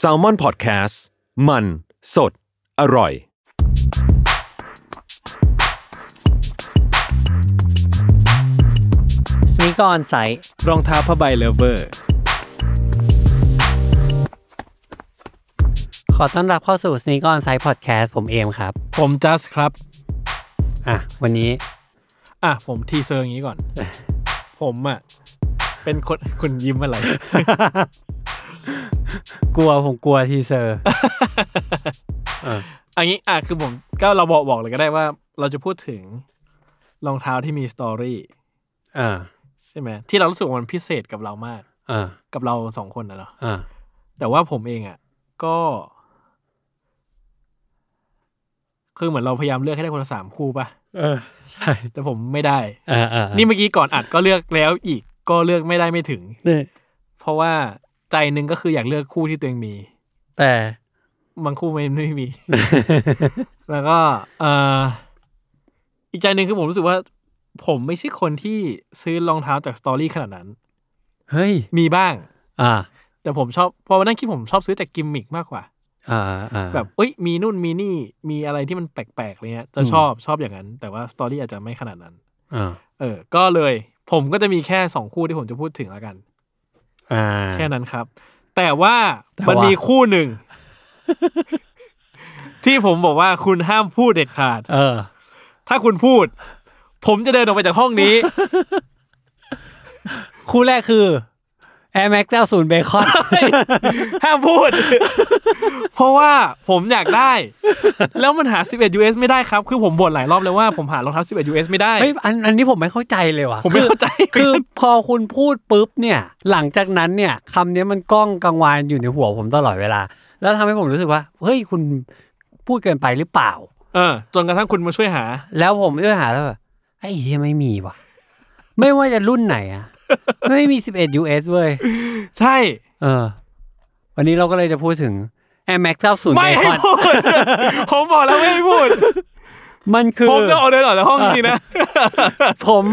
S a l ม o n PODCAST มัน สด อร่อย สนีกออนไซต์รองเท้าผ้าใบเลเวอร์ ขอต้อนรับเข้าสู่สนีกออนไซต์พอดแคสต์ผมเอมครับ ผมจัสครับ อะ วันนี้ อะ ผมทีเซอร์อย่างนี้ก่อน ผมอะ เป็นคนคุณยิ้มอะไร กลัวผมกลัว teaser อันนี้อะคือผมก็เราบอกบอกเลยก็ได้ว่า เราจะพูดถึงรองเท้าที่มี story อ่าใช่ไหมที่เรารู้สึกว่ามันพิเศษกับเรามากอ่ากับเราสองคนนะเนาะอ่าแต่ว่าผมเองอะ ก็ คือเหมือนเราพยายามเลือกให้ได้คนละสามคู่ป่ะเออใช่ แต่ผมไม่ได้อ่าอ่านี่เมื่อกี้ก่อนอัดก็เลือกแล้วอีกก็เลือกไม่ได้ไม่ถึงนี่เพราะว่า ใจหนึ่งก็คืออยากเลือกคู่ที่ตัวเองมี แต่บางคู่ไม่ไม่มี แล้วก็ เอ่ออีกใจหนึ่งคือผมรู้สึกว่า ผมไม่ใช่คนที่ซื้อรองเท้าจากสตอรี่ขนาดนั้น เฮ้ย มีบ้าง อ่า แต่ผมชอบพอมานั่งคิดผมชอบซื้อจากกิมมิกมากกว่า อ่าอ่าแบบเอ้ยมีนู่นมีนี่มีอะไรที่มันแปลกๆอะไรเงี้ยจะชอบชอบอย่างนั้น แต่ว่าสตอรี่อาจจะไม่ขนาดนั้นอ่าเออ ก็เลย ผมก็จะมีแค่สองคู่ที่ผมจะพูดถึงแล้วกันอ่า แค่นั้นครับ แต่ว่าแต่มันว่ามีมีคู่หนึ่ง ที่ผมบอกว่าคุณห้ามพูดเด็ดขาด เออ ถ้าคุณพูด ผมจะเดินออกไปจากห้องนี้ คู่แรกคือ Air Max 90 Bacon ห้ามพูด เพราะว่าผมอยากได้ แล้วมันหา 11 US ไม่ได้ครับ คือผมบ่นหลายรอบแล้วว่าผมหารองเท้า 11 US ไม่ได้เฮ้ยอันอันนี้ผมไม่เข้าใจเลยว่ะผมไม่เข้าใจคือคือพอคุณพูดปุ๊บเนี่ย หลังจากนั้นเนี่ยคำนี้มันก้องกังวานอยู่ในหัวผมตลอดเวลา แล้วทำให้ผมรู้สึกว่า เฮ้ยคุณพูดเกินไปหรือเปล่า เออจนกระทั่งคุณมาช่วยหา แล้วผมก็หาแล้วแบบไอ้เหี้ยไม่มีว่ะ ไม่ว่าจะรุ่นไหนอะ ไม่มี11 US เว้ย ใช่ เออ วันนี้เราก็เลยจะพูดถึง Air Max 90ไม่ให้ Bacon พูด ผมบอกแล้วไม่ให้พูด มันคือ ผมจะออกเดินออกจากห้องนี้นะ ผม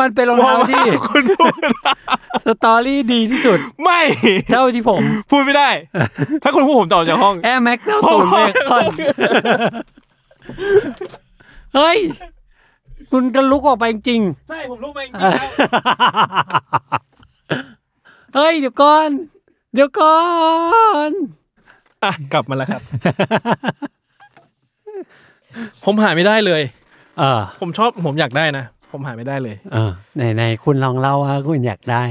มันเป็นรองเท้าที่ว่าคุณพูด สตอรี่ดีที่สุด ไม่ เท่าที่ผม พูดไม่ได้ ถ้าคุณพูดผมจะออกจากห้อง Air Max 90 Bacon เฮ้ย คุณจะลุกออกไปจริงใช่ผมรู้มาจริงๆเฮ้ยเดี๋ยวก่อน เดี๋ยวก่อน อะกลับมาแล้วครับ ผมหาไม่ได้เลย เออผมชอบผมอยากได้นะ ผมหาไม่ได้เลย เออไหนไหนคุณลองเล่าว่าคุณอยากได้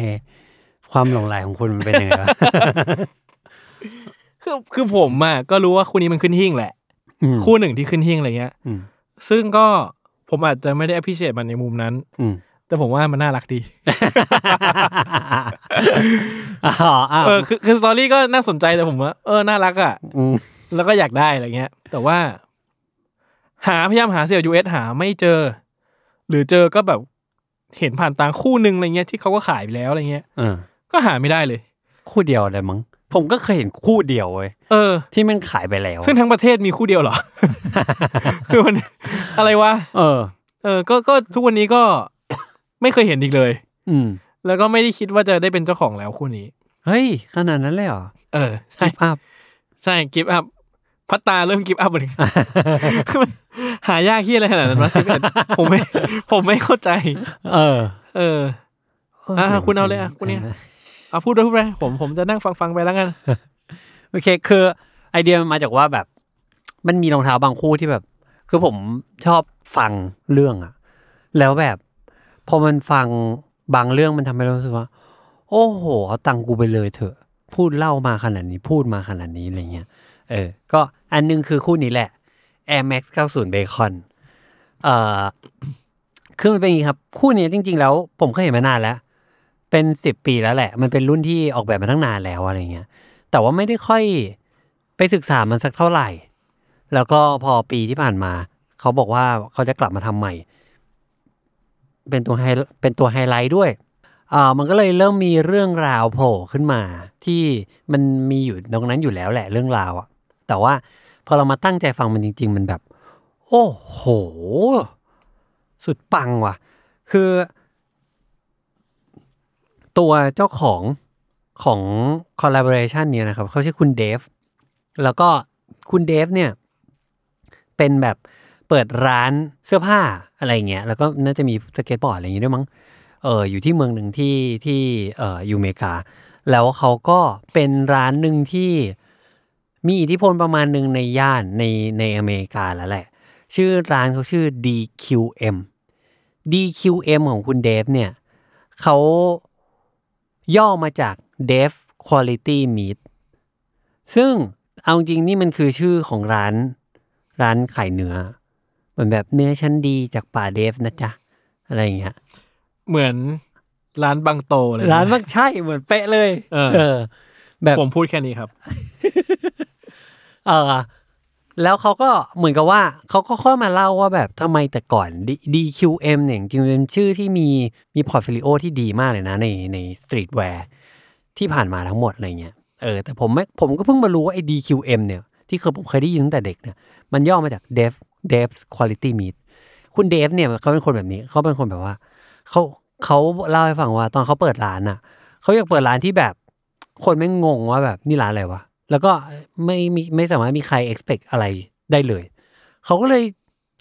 ความหลงใหลของคุณมันเป็นยังไงวะ คือคือผมอะก็รู้ว่าคู่นี้มันขึ้นหิ้งแหละ อืม คู่หนึ่งที่ขึ้นหิ้งอะไรเงี้ย อืม ซึ่งก็ ผมอาจจะไม่ได้อภิเชษมันในมุมนั้น อืมแต่ผมว่ามันน่ารักดีอ๋ออ้าวเออคือคือสตอรี่ก็น่าสนใจแต่ผมว่า เออน่ารักอะมแล้วก็อยากได้อะไรเงี้ย แต่ว่า หาพยายามหาเซลล์ US หาไม่เจอ หรือเจอก็แบบเห็นผ่านตางคู่หนึ่งอะไรเงี้ยที่เขาก็ขายไปแล้วอะไรเงี้ยเออก็หาไม่ได้เลย คู่เดียวเลยมั้ง ผมก็เคยเห็นคู่เดียวเว้ยเออ ที่มันขายไปแล้ว ซึ่งทั้งประเทศมีคู่เดียวเหรอ คือมันอะไรวะ เออ เออ ก็ ก็ทุกวันนี้ก็ไม่เคยเห็นอีกเลย อืม แล้วก็ไม่ได้คิดว่าจะได้เป็นเจ้าของแล้วคู่นี้ เฮ้ย ขนาดนั้นเลยเหรอ เออ ใช่ give up ใช่ give up พัตตาเริ่ม give up เหมือนกันคือมันหายากที่อะไรขนาดนั้นวะสิบเอ็ดผมไม่ ผมไม่เข้าใจ เออ เอออะคุณเอาเลยอะคุณเนี่ย เอาพูดไปพูดไปผมผมจะนั่งฟังฟังไปแล้วกันโอเค คือไอเดียมันมาจากว่าแบบ มันมีรองเท้าบางคู่ที่แบบ คือผมชอบฟังเรื่องอะแล้วแบบ พอมันฟังบางเรื่องมันทำให้เรารู้สึกว่า โอ้โหเอาตังค์กูไปเลยเถอะ พูดเล่ามาขนาดนี้พูดมาขนาดนี้อะไรเงี้ยเออ ก็อันหนึงคือคู่นี้แหละ Air Max 90 Bacon เอ่อคือมันเป็นอย่างนี้ครับ คู่นี้จริง ๆ แล้ว ผมเคยเห็นมานานแล้ว เป็นสิบปีแล้วแหละ มันเป็นรุ่นที่ออกแบบมาตั้งนานแล้วอะไรเงี้ย แต่ว่าไม่ได้ค่อยไปศึกษามันสักเท่าไหร่ แล้วก็พอปีที่ผ่านมา เขาบอกว่าเขาจะกลับมาทำใหม่ เป็นตัวไฮเป็นตัวไฮไลท์ด้วยอ่ามันก็เลยเริ่มมีเรื่องราวโผล่ขึ้นมา ที่มันมีอยู่ตรงนั้นอยู่แล้วแหละเรื่องราวอะแต่ว่าพอเรามาตั้งใจฟังมันจริง ๆ มันแบบ โอ้โห สุดปังว่ะ คือ ตัวเจ้าของของ collaboration เนี่ยนะครับเขาชื่อคุณเดฟแล้วก็คุณเดฟเนี่ยเป็นแบบเปิดร้านเสื้อผ้าอะไรเงี้ยแล้วก็น่าจะมีสเก็ตบอร์ดอะไรอย่างงี้ด้วยมั้งเอออยู่ที่เมืองหนึ่งที่ที่เอออยู่อเมริกา แล้วเขาก็เป็นร้านหนึ่งที่มีอิทธิพลประมาณหนึ่งในย่านในในอเมริกาแล้วแหละ ชื่อร้านเขาชื่อ DQM DQM ของคุณเดฟเนี่ยเขา ย่อมาจาก Dev Quality Meat ซึ่งเอาจริงนี่มันคือชื่อของร้าน ร้านขายเนื้อเหมือนแบบเนื้อชั้นดีจากป่าเดฟนะจ๊ะ อะไรอย่างเงี้ยเหมือนร้านบางโตเลยร้านมักใช่เหมือนเป๊ะเลยเออเออ แบบผมพูดแค่นี้ครับ เออ แล้วเขาก็เหมือนกับว่าเขาก็ค่อยมาเล่าว่าแบบทำไมแต่ก่อน DQM เนี่ยจริงเป็นชื่อที่มีมี portfolio ที่ดีมากเลยนะในใน streetwear ที่ผ่านมาทั้งหมดอะไรเงี้ยเออแต่ผมไม่ผมก็เพิ่งมารู้ว่าไอ้ DQM เนี่ยที่เคยผมเคยได้ยินตั้งแต่เด็กเนี่ยมันย่อมาจาก Dev Dev Quality Meat คุณเดฟเนี่ยเขาเป็นคนแบบนี้เขาเป็นคนแบบว่าเขาเขาเล่าให้ฟังว่าตอนเขาเปิดร้านอะเขาอยากเปิดร้านที่แบบ คนไม่งงว่าแบบนี่ร้านอะไรวะ แล้วก็ไม่มีไม่สามารถมีใคร expect อะไรได้เลย เขาก็เลย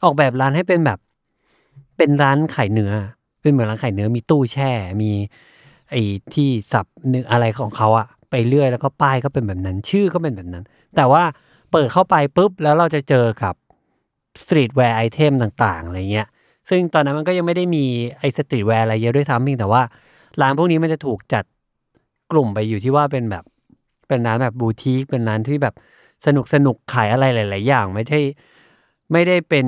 ออกแบบร้านให้เป็นแบบ เป็นร้านขายเนื้อ เป็นเหมือนร้านขายเนื้อมีตู้แช่ มีไอ้ที่สับเนื้ออะไรของเขาอะไปเรื่อยแล้วก็ป้ายก็เป็นแบบนั้น ชื่อก็เป็นแบบนั้น แต่ว่าเปิดเข้าไปปุ๊บแล้วเราจะเจอกับ streetwear item ต่างๆอะไรเงี้ย ซึ่งตอนนั้นมันก็ยังไม่ได้มีไอ streetwear อะไรเยอะด้วยซ้ำเพียงแต่ว่าร้านพวกนี้มันจะถูกจัดกลุ่มไปอยู่ที่ว่าเป็นแบบ เป็นร้านแบบบูติกเป็นร้านที่แบบสนุกสนุกขายอะไรหลาย ๆ อย่าง ไม่ได้ไม่ได้เป็น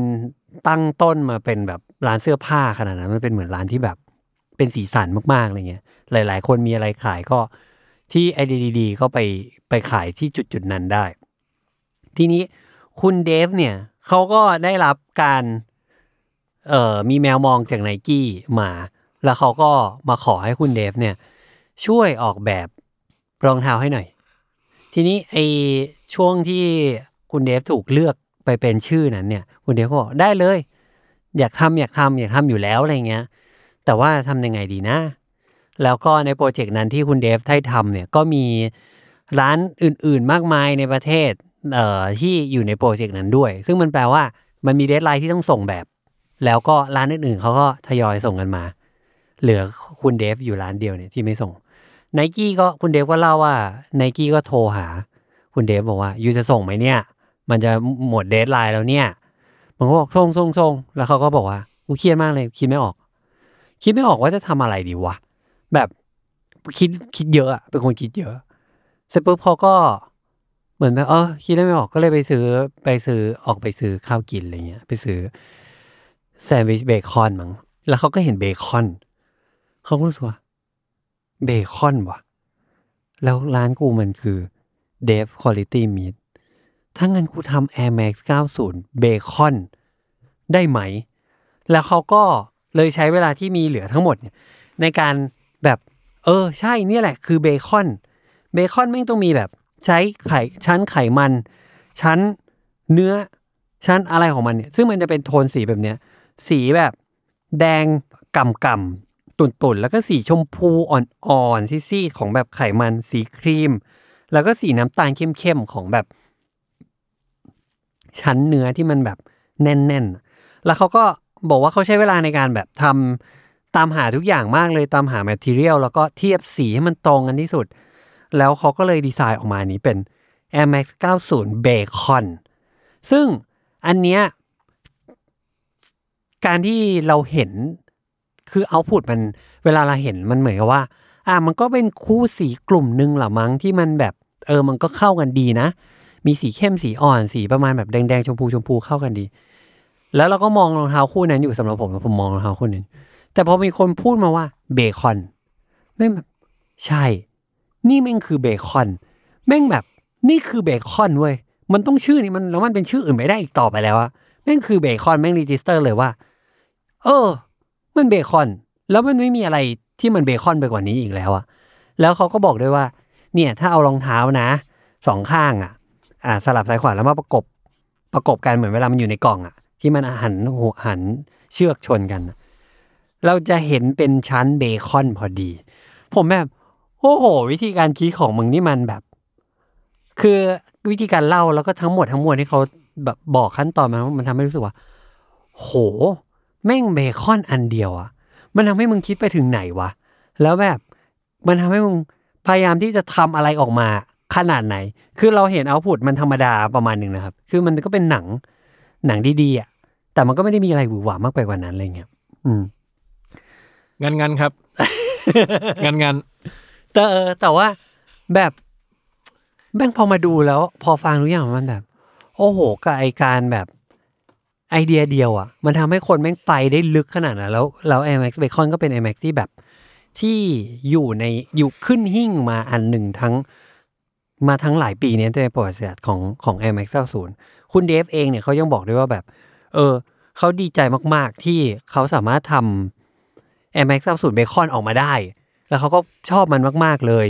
ตั้งต้นมาเป็นแบบร้านเสื้อผ้าขนาดนั้นมันเป็นเหมือนร้านที่แบบเป็นสีสันมากๆอะไรเงี้ยหลาย ๆ คนมีอะไรขายก็ที่ไอเดีๆก็ไปไปขายที่จุดจุดๆนั้นได้ ทีนี้คุณเดฟเนี่ยเขาก็ได้รับการเอ่อมีแมวมองจากไนกี้มา แล้วเขาก็มาขอให้คุณเดฟเนี่ยช่วยออกแบบรองเท้าให้หน่อย ทีนี้ไอช่วงที่คุณเดฟถูกเลือกไปเป็นชื่อนั้นเนี่ย คุณเดฟก็บอกได้เลย อยากทำอยากทำอยากทำอยู่แล้วอะไรเงี้ย แต่ว่าทำยังไงดีนะ แล้วก็ในโปรเจกต์นั้นที่คุณเดฟได้ทำเนี่ยก็มีร้านอื่น ๆ มากมายในประเทศเอ่อที่อยู่ในโปรเจกต์นั้นด้วย ซึ่งมันแปลว่ามันมี deadline ที่ต้องส่งแบบ แล้วก็ร้านอื่นๆเขาก็ทยอยส่งกันมา เหลือคุณเดฟอยู่ร้านเดียวเนี่ยที่ไม่ส่ง ไนกี้ก็คุณเดฟก็เล่าว่าไนกี้ก็โทรหา คุณเดฟบอกว่า you จะส่งไหมเนี่ย มันจะหมด deadline แล้วเนี่ยมันก็บอกส่งส่งส่งแล้วเขาก็บอกว่ากูเครียดมากเลยคิดไม่ออก คิดไม่ออกว่าจะทำอะไรดีวะแบบคิดคิดเยอะอะเป็นคนคิดเยอะเสร็จปุ๊บเขาก็เหมือนแบบเออคิดได้ไม่ออกก็เลยไปซื้อไปซื้อออกไปซื้อข้าวกินอะไรเงี้ย ไปซื้อแซนด์วิชเบคอนมั้งแล้วเขาก็เห็นเบคอนเขาก็รู้สึกว่า เบคอนว่ะแล้วร้านกูมันคือ Dev Quality Meat ถ้างั้นกูทำ Air Max 90 เบคอน ได้ไหม แล้วเขาก็เลยใช้เวลาที่มีเหลือทั้งหมดเนี่ยในการแบบเออ ใช่เนี่ยแหละ คือเบคอน เบคอนแม่งต้องมีแบบ ใช้ไข่ชั้นไขมัน ชั้นเนื้อ ชั้นอะไรของมันเนี่ย ซึ่งมันจะเป็นโทนสีแบบเนี้ย สีแบบแดงกำกำ ตุ่นๆ แล้วก็สีชมพูอ่อนๆซีดของแบบไขมันสีครีม แล้วก็สีน้ำตาลเข้มๆ ของแบบ ชั้นเนื้อที่มันแบบแน่นๆ แล้วเขาก็บอกว่าเขาใช้เวลาในการแบบทำตามหาทุกอย่างมากเลยตามหา material แล้วก็เทียบสีให้มันตรงกันที่สุด แล้วเขาก็เลยดีไซน์ออกมานี้เป็น Air Max 90 Bacon ซึ่งอันเนี้ยการที่เราเห็น คือเอาพุดมันเวลาเราเห็นมันเหมือนกับว่า อะมันก็เป็นคู่สีกลุ่มหนึ่งหละมั้งที่มันแบบเออมันก็เข้ากันดีนะ มีสีเข้มสีอ่อนสีประมาณแบบแดงๆชมพูชมพูเข้ากันดี แล้วเราก็มองรองเท้าคู่นั้นอยู่สำหรับผมผมมองรองเท้าคู่นั้นแต่พอมีคนพูดมาว่าเบคอนแม่งแบบใช่ นี่แม่งคือเบคอน แม่งแบบนี่คือเบคอนเว้ยมันต้องชื่อนี้มันแล้วมันเป็นชื่ออื่นไม่ได้อีกต่อไปแล้วอะแม่งคือเบคอนแม่ง register เลยว่า เออ มันเบคอน แล้วมันไม่มีอะไรที่มันเบคอนไปกว่านี้อีกแล้วอะแล้วเขาก็บอกด้วยว่า เนี่ยถ้าเอารองเท้านะสองข้างอะอ่าสลับซ้ายขวาแล้วมาประกบประกบกันเหมือนเวลามันอยู่ในกล่องอะที่มันหันหัวหันเชือกชนกัน เราจะเห็นเป็นชั้นเบคอนพอดี ผมแบบโอ้โห วิธีการคิดของมึงนี่มันแบบ คือวิธีการเล่าแล้วก็ทั้งหมดทั้งมวลที่เขาแบบบอกขั้นตอนมามันทำให้รู้สึกว่า โห แม่งเบคอนอันเดียวอะมันทำให้มึงคิดไปถึงไหนวะ แล้วแบบมันทำให้มึงพยายามที่จะทำอะไรออกมาขนาดไหน คือเราเห็นเอาพุตมันธรรมดาประมาณหนึ่งนะครับ คือมันก็เป็นหนังหนังดีๆอะแต่มันก็ไม่ได้มีอะไรหวือหวามากไปกว่านั้นอะไรเงี้ย อืมงันงันครับงันงันแต่เออแต่ว่าแบบแม่งพอมาดูแล้ว พอฟังทุกอย่างมันแบบ โอ้โหกับไอการแบบ ไอเดียเดียวอะ มันทำให้คนแม่งไปได้ลึกขนาดนั้นแล้วแล้ว Air Max Bacon ก็เป็น Air Max ที่แบบ ที่อยู่ในอยู่ขึ้นหิ่งมาอันหนึ่งทั้งมาทั้งหลายปีเนี้ในประวัติศาสตร์ของของ Air Max 90 คุณเดฟเองเนี่ยเขายังบอกด้วยว่าแบบ เออ เขาดีใจมากๆ ที่เขาสามารถทำ Air Max 90 Bacon ออกมาได้ แล้วเขาก็ชอบมันมาก ๆ เลย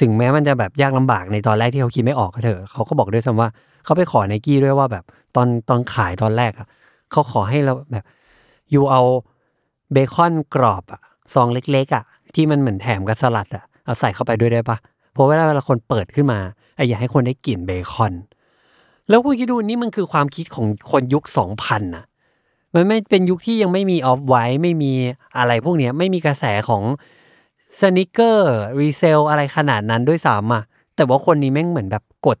ถึงแม้มันจะแบบยากลำบากในตอนแรกที่เขาคิดไม่ออกก็เถอะ เขาก็บอกด้วยซ้ำว่า เขาไปขอไนกี้ด้วยว่าแบบตอนตอนขายตอนแรกอะเขาขอให้เราแบบอยู่เอาเบคอนกรอบอะซองเล็กๆอะที่มันเหมือนแถมกับสลัดอะเอาใส่เข้าไปด้วยได้ปะเพราะเวลาเวลาคนเปิดขึ้นมาไอ้อยากให้คนได้กลิ่นเบคอน แล้วคุณคิดดูนี่มันคือความคิดของคนยุคสองพันน่ะมันไม่เป็นยุคที่ยังไม่มี Off-White ไม่มีอะไรพวกเนี้ยไม่มีกระแสของ sneaker resell อะไรขนาดนั้นด้วยซ้ำอะแต่ว่าคนนี้แม่งเหมือนแบบกด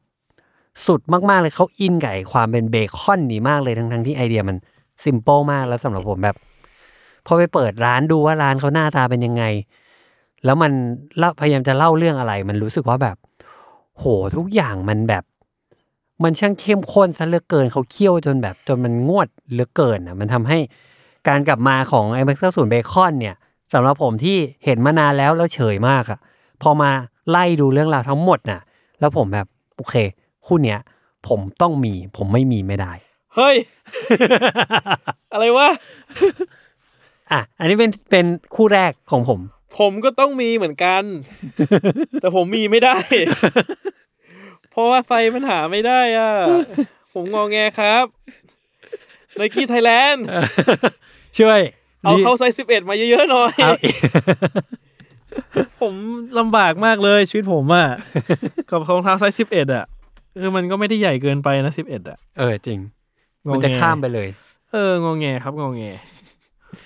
สุดมากๆเลยเขาอินกับไอความเป็นเบคอนนี่มากเลยทั้งทั้งๆที่ไอเดียมันซิมเ l ิลมากแล้วสำหรับผมแบบพอไปเปิดร้านดูว่าร้านเขาหน้าตาเป็นยังไง แล้วมันเล่าพยายามจะเล่าเรื่องอะไร มันรู้สึกว่าแบบ โหทุกอย่างมันแบบ มันช่างเข้มข้นซะเหลือเกินเขาเคี่ยวจนแบบจนมันงวดเหลือเกินอะมันทำให้การกลับมาของไอ้แม็กซ์ศูนย์เบคอนเนี่ยสำหรับผมที่เห็นมานานแล้วแล้วเฉยมากอะพอมาไล่ดูเรื่องราวทั้งหมดน่ะ แล้วผมแบบโอเค คู่เนี้ยผมต้องมี ผมไม่มีไม่ได้ เฮ้ย อะไรวะ อะ อันนี้เป็นเป็นคู่แรกของผม ผมก็ต้องมีเหมือนกัน แต่ผมมีไม่ได้ เพราะว่าไซส์มันหาไม่ได้อะ ผมงอแงครับ Nike Thailand ช่วย เอาเข้าไซส์สิบเอ็ดมาเยอะๆหน่อยเอาผมลำบากมากเลยชีวิตผมอะ กับรองเท้าไซส์สิบเอ็ดอะ คือมันก็ไม่ได้ใหญ่เกินไปนะสิบเอ็ดอะ เออจริงงอแงมันจะข้ามไปเลย เอองอแงครับงอแง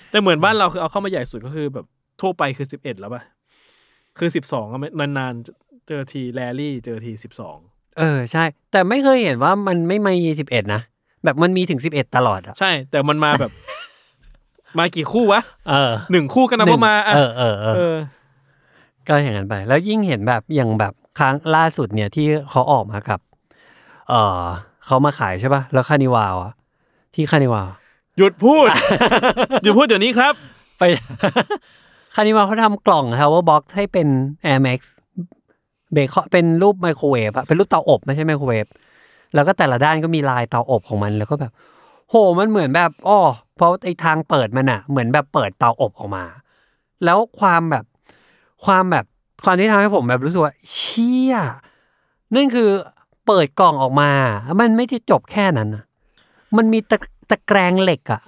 แต่เหมือนบ้านเราคือเอาเข้ามาใหญ่สุดก็คือแบบทั่วไปคือสิบเอ็ดแล้วป่ะ คือสิบสองนานๆ เจอทีแรลี่เจอทีสิบสองเออใช่ แต่ไม่เคยเห็นว่ามันไม่มีสิบเอ็ดนะแบบมันมีถึงสิบเอ็ดตลอดอะใช่ แต่มันมาแบบ มากี่คู่วะเออหนึ่งคู่ก็นับว่ามาอะเออเออเออเออก็อย่างนั้นไป แล้วยิ่งเห็นแบบอย่างแบบครั้งล่าสุดเนี่ยที่เขาออกมากับ เออเขามาขายใช่ป่ะแล้วคานิวาวอะที่คานิวาวหยุดพูด หยุดพูดเดี๋ยวนี้ครับ ไปคานิวาวเขาทำกล่อง Tower Box ให้เป็น Air Max เบคอนเป็นรูปไมโครเวฟอะเป็นรูปเตาอบไม่ใช่ไมโครเวฟแล้วก็แต่ละด้านก็มีลายเตาอบของมันแล้วก็แบบ โหมันเหมือนแบบอ้อเพราะไอ้ทางเปิดมันอะเหมือนแบบเปิดเตาอบออกมา แล้วความแบบความแบบความที่ทำให้ผมแบบรู้สึกว่าเชี่ยนั่นคือ เปิดกล่องออกมา มันไม่ได้จบแค่นั้นนะมันมีตะตะแกรงเหล็กอะ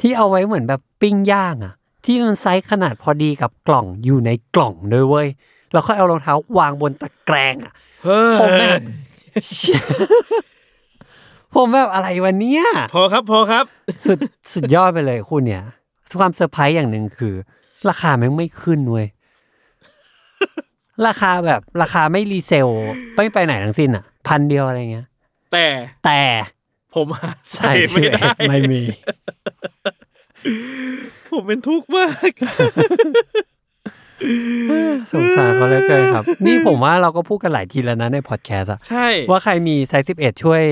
ที่เอาไว้เหมือนแบบปิ้งย่างอะที่มันไซส์ขนาดพอดีกับกล่องอยู่ในกล่องด้วยเว้ยแล้วค่อยเอารองเท้าวางบนตะแกรงอะเฮ้ยผมแบบเชี่ยผมแบบอะไรวันเนี้ยพอครับพอครับ สุดสุดยอดไปเลยคุณเนี่ยความเซอร์ไพรส์อย่างหนึ่งคือ ราคาแม่งไม่ขึ้นเว้ยราคาแบบราคาไม่ resell ไม่ไปไหนทั้งสิ้นอะ พันเดียวอะไรเงี้ย แต่แต่ผมหาไซส์ไซส์ไม่ได้ไม่มี ผมเป็นทุกข์มากสงสารเขาเหลือเกินครับ นี่ผมว่าเราก็พูดกันหลายทีแล้วนะในพอดแคสต์อะใช่ ว่าใครมีไซส์สิบเอ็ดช่วย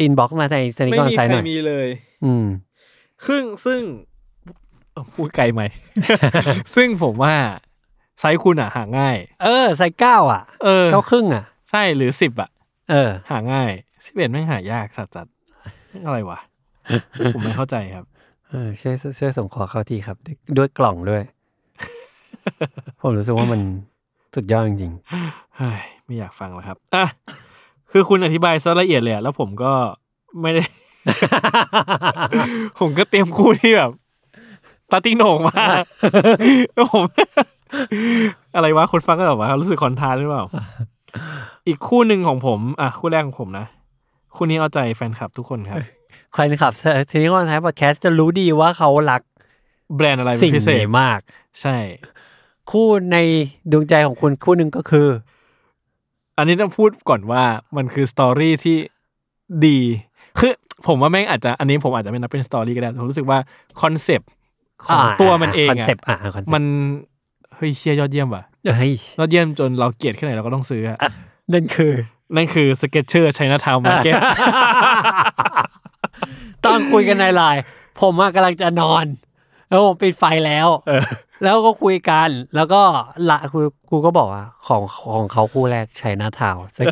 inbox มาในสนิไม่กอนมีไซส์ใครหน่อยมีเลย อืมซึ่งซึ่งเอ้าพูดไกลไหม ซึ่งผมว่าไซส์คุณอะหาง่าย เออ ไซส์เก้าอะ เออเก้าครึ่งอะ ใช่หรือสิบอะ เออ หาง่ายสิบเอ็ดแม่งหายากสัสสัสอะไรวะ ผมไม่เข้าใจครับ เออช่วยช่วยส่งของเข้าทีครับ ด้วยด้วยกล่องด้วย ผมรู้สึกว่ามันสุดยอดจริงเฮ้ยไม่อยากฟังแล้วครับอะคือคุณอธิบายซะละเอียดเลยอะแล้วผมก็ไม่ได้ ผมก็เตรียมคู่ที่แบบตาติ้งโหน่งมาแล้วผม อะไรวะคนฟังก็แบบว่ารู้สึกคอนทรานหรือเปล่า อีกคู่หนึ่งของผม อะ คู่แรกของผมนะ คู่นี้เอาใจแฟนคลับทุกคนครับๆใครขับทีนี้คนไทยพอดแคสต์จะรู้ดีว่าเขารัก แบรนด์อะไรเป็สิ่นงพิเศษนี้มาก ใช่ คู่ในดวงใจของคุณคู่หนึ่งก็คือ อันนี้ต้องพูดก่อนว่ามันคือ story ที่ดีคือผมว่าแม่งอาจจะอันนี้ผมอาจจะไม่นับเป็น story ก็ได้ผมรู้สึกว่าคอนเซปต์ของอ่าตัวมันเองคอนอะเซปต์อะคอนเซปต์มันเฮ้ยเชี่ยยอดเยี่ยมว่ะเฮ้ยยอดเยี่ยมจนเราเกลียดแค่ไหนเราก็ต้องซื้ออะ นั่นคือ นั่นคือ Skechers Chinatown Marketตอนคุยกันในไลน์ผมอะกำลังจะนอน แล้วผมปิดไฟแล้วแล้วก็คุยกันแล้วก็ละกูกูก็บอกว่าของของเขาคู่แรกใช้หน้าเท้าซึ่ง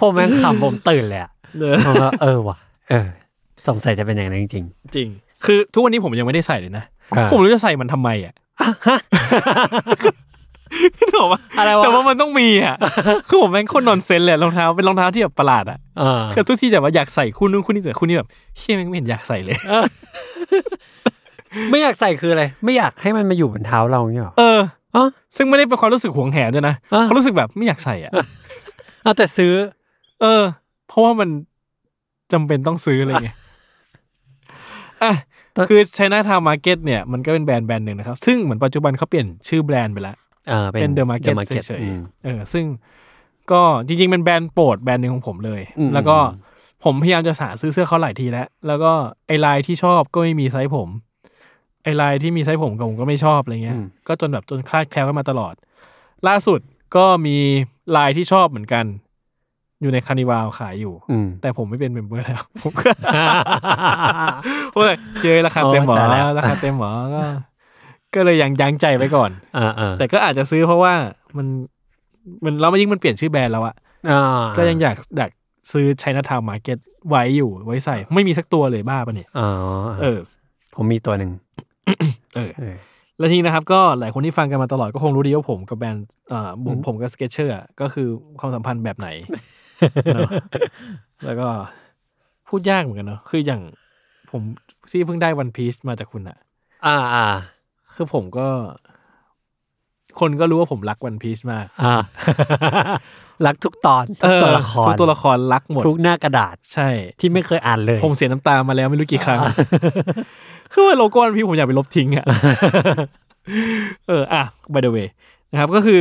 ผมแม่งขำผมตื่นเลยอะผมว่าเออว่ะเออสงสัยจะเป็นอย่างนั้นจริงจริง คือทุกวันนี้ผมยังไม่ได้ใส่เลยนะอ่าผมไม่รู้จะใส่มันทำไมอะ นึกออกปะอะไรวะแต่ว่ามันต้องมีอะคือผมแม่งโคนนอนเซนเลยรองเท้าเป็นรองเท้าที่แบบประหลาดอะๆเออคือทุกที่จะว่าอยากใส่คู่นู้นคู่นี้แต่คู่นี้แบบเชี่ยแม่งไม่เห็นอยากใส่เลยไม่อยากใส่คืออะไรไม่อยากให้มันมาอยู่บนเท้าเราเนี่ยหรอเอออ๋อซึ่งไม่ได้เป็นความรู้สึกหวงแหนด้วยนะอะเขารู้สึกแบบไม่อยากใส่อะเอาแต่ซื้อ เออ เพราะว่ามันจำเป็นต้องซื้ออะไรเงี้ยอะตอนคือ China Town Market เนี่ยมันก็เป็นแบรนด์แบรนด์หนึ่งนะครับ ซึ่งเหมือนปัจจุบันเขาเปลี่ยนชื่อแบรนด์ไปแล้ว เออเป็น The Market The Market เฉยอืมๆเออซึ่งก็จริง ๆ เป็นแบรนด์โปรดแบรนด์หนึ่งของผมเลยอืมแล้วก็ผมพยายามจะหาซื้อเสื้อเขาหลายทีแล้ว แล้วก็ไอลายที่ชอบก็ไม่มีไซส์ผม ไอลายที่มีไซส์ผมกับผมก็ไม่ชอบอะไรเงี้ย ก็จนแบบจนคลาดแคล้วกันมาตลอด ล่าสุดก็มีลายที่ชอบเหมือนกัน อยู่ใน Carnival ขายอยู่อืมแต่ผมไม่เป็น member แล้วผมก็โอ้ยเจอราคาเต็มหมอโอ้ตายแล้วราคาเต็มหมอก็ ก็เลยยังยั้งใจไว้ก่อนอ่าอ่าแต่ก็อาจจะซื้อเพราะว่ามันมันแล้วมันยิ่งมันเปลี่ยนชื่อแบรนด์แล้วอะอ่าก็ยังอยากอยากซื้อ Chinatown Market ไว้อยู่ไว้ใส่ ไม่มีสักตัวเลยบ้าปะเนี่ยอ๋อเออ ผมมีตัวหนึ่งเออเออแล้วทีนี้นะครับก็หลายคนที่ฟังกันมาตลอดก็คงรู้ดีว่าผมกับแบรนด์อ่าผมผมกับ Skechers ก็คือความสัมพันธ์แบบไหนเนอะแล้วก็พูดยากเหมือนกันเนาะคืออย่างผมที่เพิ่งได้ One Piece มาจากคุณอะอ่าอ่า คือผมก็ คนก็รู้ว่าผมรัก One Piece มาก อ่า รักทุกตอนทุกตัวละครทุกตัวละครรักหมด ทุกหน้ากระดาษใช่ ที่ไม่เคยอ่านเลยผมเสียน้ำตามาแล้วไม่รู้กี่ครั้ง คือว่าโลโก้ One Piece ผมอยากไปลบทิ้งอะเออ อะ by the way นะครับก็คือ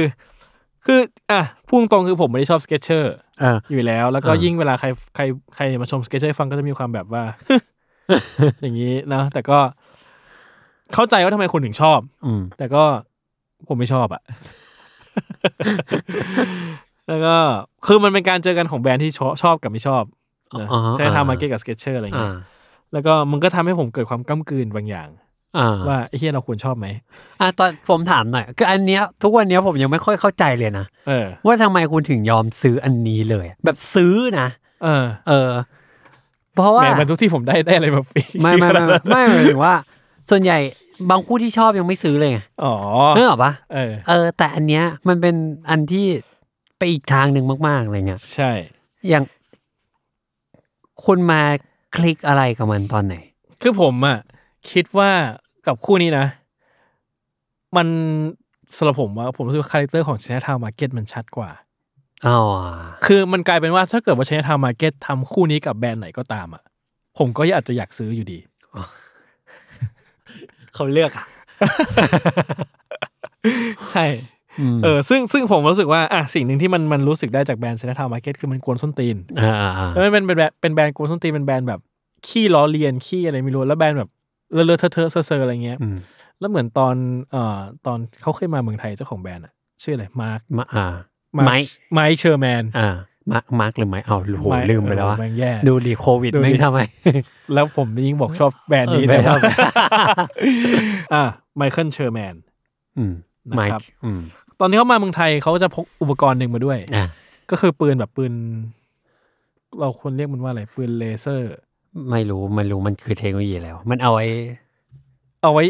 คือ อะพูดตรงๆคือผมไม่ได้ชอบ Skechers เอออยู่แล้ว แล้วก็อ่ายิ่งยิ่งเวลาใครใครใครมาชม Skechers ฟังก็จะมีความแบบว่า อย่างนี้นะแต่ก็ เข้าใจว่าทำไมคนถึงชอบ อืม แต่ก็ผมไม่ชอบอะ แล้วก็คือมันเป็นการเจอกันของแบรนด์ที่ชอบชอบกับไม่ชอบนะอ่าฮะ Chinatown Market กับ Skechers อะไรอ่า เงี้ยแล้วก็มันก็ทำให้ผมเกิดความกล้ำกลืนบางอย่าง อ่า ว่าไอ้เหี้ยเราควรชอบไหมอะตอนผมถามหน่อยคืออันเนี้ยทุกวันเนี้ยผมยังไม่ค่อยเข้าใจเลยนะ เออ ว่าทำไมคุณถึงยอมซื้ออันนี้เลยแบบซื้อนะ เออเออ เพราะว่าแหมมันทุกที่ผมได้ได้อะไรมาฟรีไม่ไม่ไม่ไม่ไม่หมายถึงว่า ส่วนใหญ่ บางคู่ที่ชอบยังไม่ซื้อเลยไงอ๋อนึกออกปะเออ เออ แต่อันเนี้ยมันเป็นอันที่ไปอีกทางหนึ่งมากๆอะไรเงี้ยใช่ อย่างคุณมาคลิกอะไรกับมันตอนไหน คือผมอะคิดว่ากับคู่นี้นะ มันสำหรับผมว่าผมรู้สึกว่าคาแรคเตอร์ของช i น a ทาวมาร์เก็ตมันชัดกว่า อ๋อ คือมันกลายเป็นว่าถ้าเกิดว่าช i น a ทาวมาร์เก็ตทำคู่นี้กับแบรนด์ไหนก็ตามอะผมก็อาจจะอยากซื้ออยู่ดี เขาเลือกอะใช่เออซึ่งซึ่งผมรู้สึกว่าอะสิ่งหนึ่งที่มันมันรู้สึกได้จากแบรนด์ Chinatown Market คือมันกวนส้นตีนอ่าอ่าอ่าแล้วมันเป็นเป็นแบรนด์เป็นแบรนด์กวนส้นตีนเป็นแบรนด์แบบ ขี้ล้อเลียนขี้อะไรไม่รู้แล้วแบรนด์แบบเลอะเลอะเทอะเทอะเซอะเซออะไรเงี้ยอืมแล้วเหมือนตอนเอ่อตอนเขาเคยมาเมืองไทยเจ้าของแบรนด์อะชื่ออะไรมาร์คมาอ่ามาไมร์คค์ไมค์เชอร์แมนอ่า มาร์คมาร์คหรือไมค์เอาโหไมค์ลืมไปแล้วว่าเออแม่งแย่ดูดีโควิดดูดิแม่งทำไม แล้วผมยิ่งบอกชอบแบรนด์นี้เออแต่ว่าแบรนด์อะไมเคิลเชอร์แมนอืมนะครับไมค์อืมตอนที่เขามาเมืองไทยเขาก็จะพกอุปกรณ์หนึ่งมาด้วยอ่าก็คือปืนแบบปืน เราควรเรียกมันว่าอะไร ปืนเลเซอร์ ไม่รู้ไม่รู้มันคือเทคโนโลยีแล้ว มันเอาไว้ เอาไว้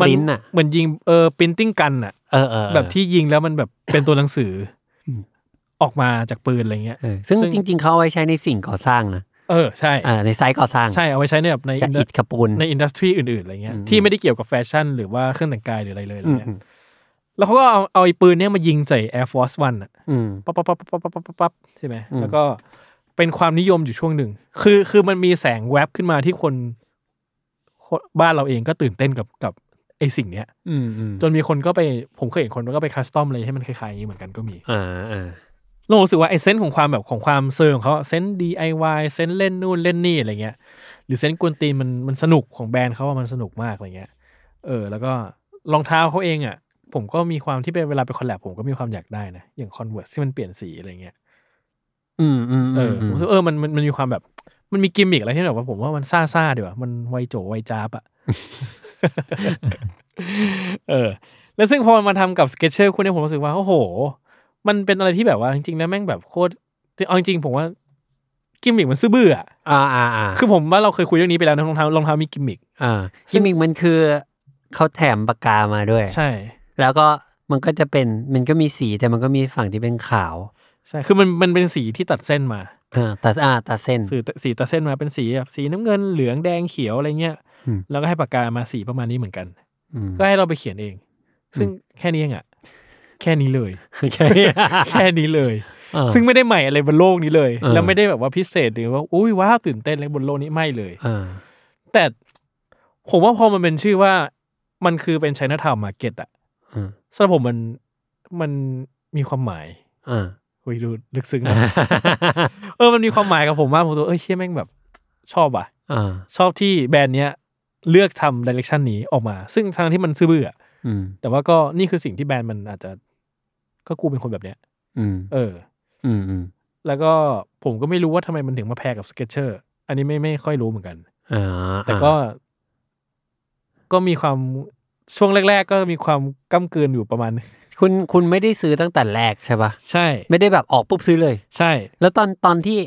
มัปริ้นท์อะเหมือนยิงเออ printing gun อะเออเออแบบที่ยิงแล้วมันแบบเป็นตัวหนังสือ ออกมาจากปืนอะไรเงี้ยซึ่งจริง ๆเขาเอาไว้ใช้ในสิ่งก่อสร้างนะเออใช่ในไซต์ก่อสร้างใช่เอาไว้ใช้ในแบบในอิฐปูนใน industry อื่นๆอะไรเงี้ยที่ไม่ได้เกี่ยวกับแฟชั่นหรือว่าเครื่องแต่งกายหรืออะไรเลยอะไรเงี้ยแล้วเขาก็เอาเอาไอ้ปืนเนี้ยมายิงใส่ Air Force One อะปั๊บปั๊บปั๊บปั๊บปั๊บปั๊บปั๊บใช่ไหมแล้วก็เป็นความนิยมอยู่ช่วงหนึ่ง คือคือมันมีแสงแวบขึ้นมาที่คนบ้านเราเองก็ตื่นเต้นกับกับไอ้สิ่งเนี้ยจนมีคนก็ไปผมเคยเห็นคนก็ไป custom เลยให้มันคล้ายๆอย่างนี้เหมือนกันก็มีอ่า เรารู้สึกว่าไอ้ sense ของความแบบของความเซอร์ของเขาเซนส์ DIY เซนส์เล่นนู่นเล่นนี่อะไรเงี้ย หรือ sense กวนตีนมันมันสนุกของแบรนด์เขาว่ามันสนุกมากอะไรเงี้ย เออ แล้วก็รองเท้าเขาเองอะ ผมก็มีความที่เป็นเวลาไป collab ผมก็มีความอยากได้นะ อย่าง Converse ที่มันเปลี่ยนสีอะไรเงี้ย อืมอืมเออผมรู้สึกเออมันมันมันมีความแบบ มันมีกิมมิกอะไรที่แบบว่าผมว่ามันซ่าซ่าๆดีว่ะมันวัยโจ๋วัยจ๊าบอะเออ แล้วซึ่งพอมันมาทำกับ Skechers คู่เนี้ยผมรู้สึกว่าโอ้โห มันเป็นอะไรที่แบบว่าจริงๆแล้วแม่งแบบโคตรเอาจริงๆผมว่ากิมมิกมันซื่อบื้ออะอ่าอ่าอ่าคือผมว่าเราเคยคุยเรื่องนี้ไปแล้วนะรองเท้ารองเท้ามีกิมมิกอ่ากิมมิกมันคือเขาแถมปากกามาด้วย ใช่ แล้วก็มันก็จะเป็นมันก็มีสีแต่มันก็มีฝั่งที่เป็นขาว ใช่ คือมันมันเป็นสีที่ตัดเส้นมาอ่าตัดอ่าตัดเส้นสีสีตัดเส้นมาเป็นสีแบบสีน้ำเงินเหลืองแดงเขียวอะไรเงี้ยอืมแล้วก็ให้ปากกามาสีประมาณนี้เหมือนกันอืมก็ให้เราไปเขียนเอง ซึ่งแค่นี้เองอะ แค่นี้เลยใช่แค่นี้เลยเออซึ่งไม่ได้ใหม่อะไรบนโลกนี้เลยเออแล้วไม่ได้แบบว่าพิเศษหรือว่าอุ้ยว้าวตื่นเต้นอะไรบนโลกนี้ไม่เลยอ่าแต่ผมว่าพอมันเป็นชื่อว่า มันคือเป็น Chinatown Market อะอืมสำหรับผมมันมันมีความหมายอ่าคุยดูลึกซึ้งนะเออมันมีความหมายกับผมมากผมตัวเอ้ยเชี่ยแม่งแบบชอบอะอ่าชอบที่แบรนด์เนี้ยเลือกทำ direction นี้ออกมา ซึ่งทางที่มันซื่อบื้ออะอืมแต่ว่าก็นี่คือสิ่งที่แบรนด์มันอาจจะ ก็กูเป็นคนแบบเนี้ยอืม เออ อืมอืมแล้วก็ผมก็ไม่รู้ว่าทำไมมันถึงมา pair กับ Skechersอันนี้ไม่ไม่ค่อยรู้เหมือนกัน อ่าแต่ก็ ก็มีความช่วงแรก ๆ ก็มีความก้ากลืนอยู่ประมาณ คุณคุณไม่ได้ซื้อตั้งแต่แรกใช่ปะใช่ ไม่ได้แบบออกปุ๊บซื้อเลย ใช่แล้วตอนตอนที่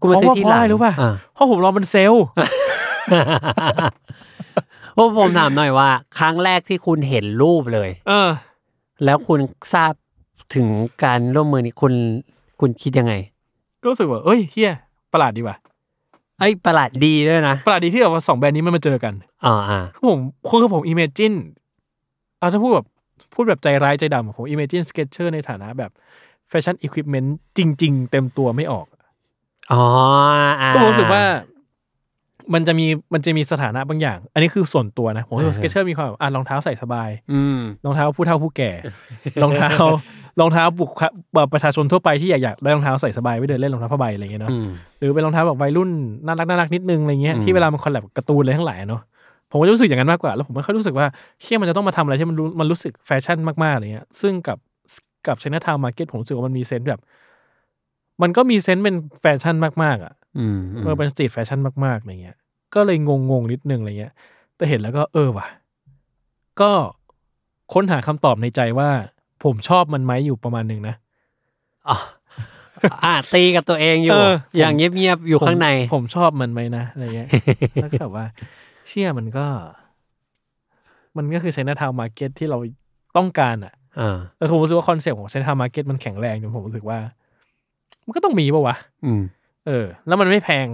คุณมาซื้อที่หลังเพราะว่าเพราะอะไรรู้ป่ะอ่า เพราะผมรอมันเซลล์ ว่าผมถามหน่อยว่า ครั้งแรกที่คุณเห็นรูปเลย เออ แล้วคุณทราบ ถึงการร่วมมือนี้คุณคุณคิดยังไงก็รู้สึกว่าเอ้ยเฮ้ยประหลาดดีว่ะเอ้ยประหลาดดีด้วยนะประหลาดดีที่แบบว่าสองแบรนด์นี้มันมาเจอกันอ่าอ่าคือผมคือผม imagine เอาถ้าพูดแบบพูดแบบใจร้ายใจดำอะผม imagine Skechers ในฐานะแบบแฟชั่นอุปกรณ์จริง ๆ เต็มตัวไม่ออกอ๋ออ่าก็รู้สึกว่า มันจะมีมันจะมีสถานะบางอย่าง อันนี้คือส่วนตัวนะผมรู้สึก Skechers มีความแบบอะรองเท้าใส่สบาย อืมรองเท้าผู้เฒ่าผู้แก่ รองเท้ารองเท้าบุคคลแบบประชาชนทั่วไปที่อยากอยากได้รองเท้าใส่สบายไว้เดินเล่นรองเท้าผ้าใบอะไรเงี้ยเนาะอืมหรือเป็นรองเท้าแบบวัยรุ่นน่ารักน่ารักนิดนึงอะไรเงี้ยอืมที่เวลามัน collab กับการ์ตูนอะไรทั้งหลายอะเนาะผมก็จะรู้สึกอย่างนั้นมากกว่า แล้วผมไม่ค่อยรู้สึกว่าเชี่ยมันจะต้องมาทำอะไรที่มันรู้มันรู้สึกแฟชั่นมากๆอะไรเงี้ย ซึ่งกับกับช i น a ทาวมาร์เก็ตผมรู้สึกว่ามันมี sense แบบ มันก็มี sense เป็นแฟชั่นมากๆอะ อืมเออเป็น street fashion มากๆอะไรเงี้ย ก็เลยงงๆนิดนึงอะไรเงี้ย แต่เห็นแล้วก็เออว่ะ ก็ค้นหาคำตอบในใจว่า ผมชอบมันไหมอยู่ประมาณหนึ่งนะอะอ่าตีกับตัวเองอยู่เอออย่างเงียบๆอยู่ข้างในผมผมชอบมันไหมนะอะไรเงี้ยแล้วก็แบบว่า เชี่ยมันก็ มันก็คือ Chinatown Market ที่เราต้องการอะอ่าแต่ผมรู้สึกว่าคอนเซ็ปต์ของ China Town Market มันแข็งแรงจนผมรู้สึกว่า มันก็ต้องมีป่าวะ อืม เออ แล้วมันไม่แพง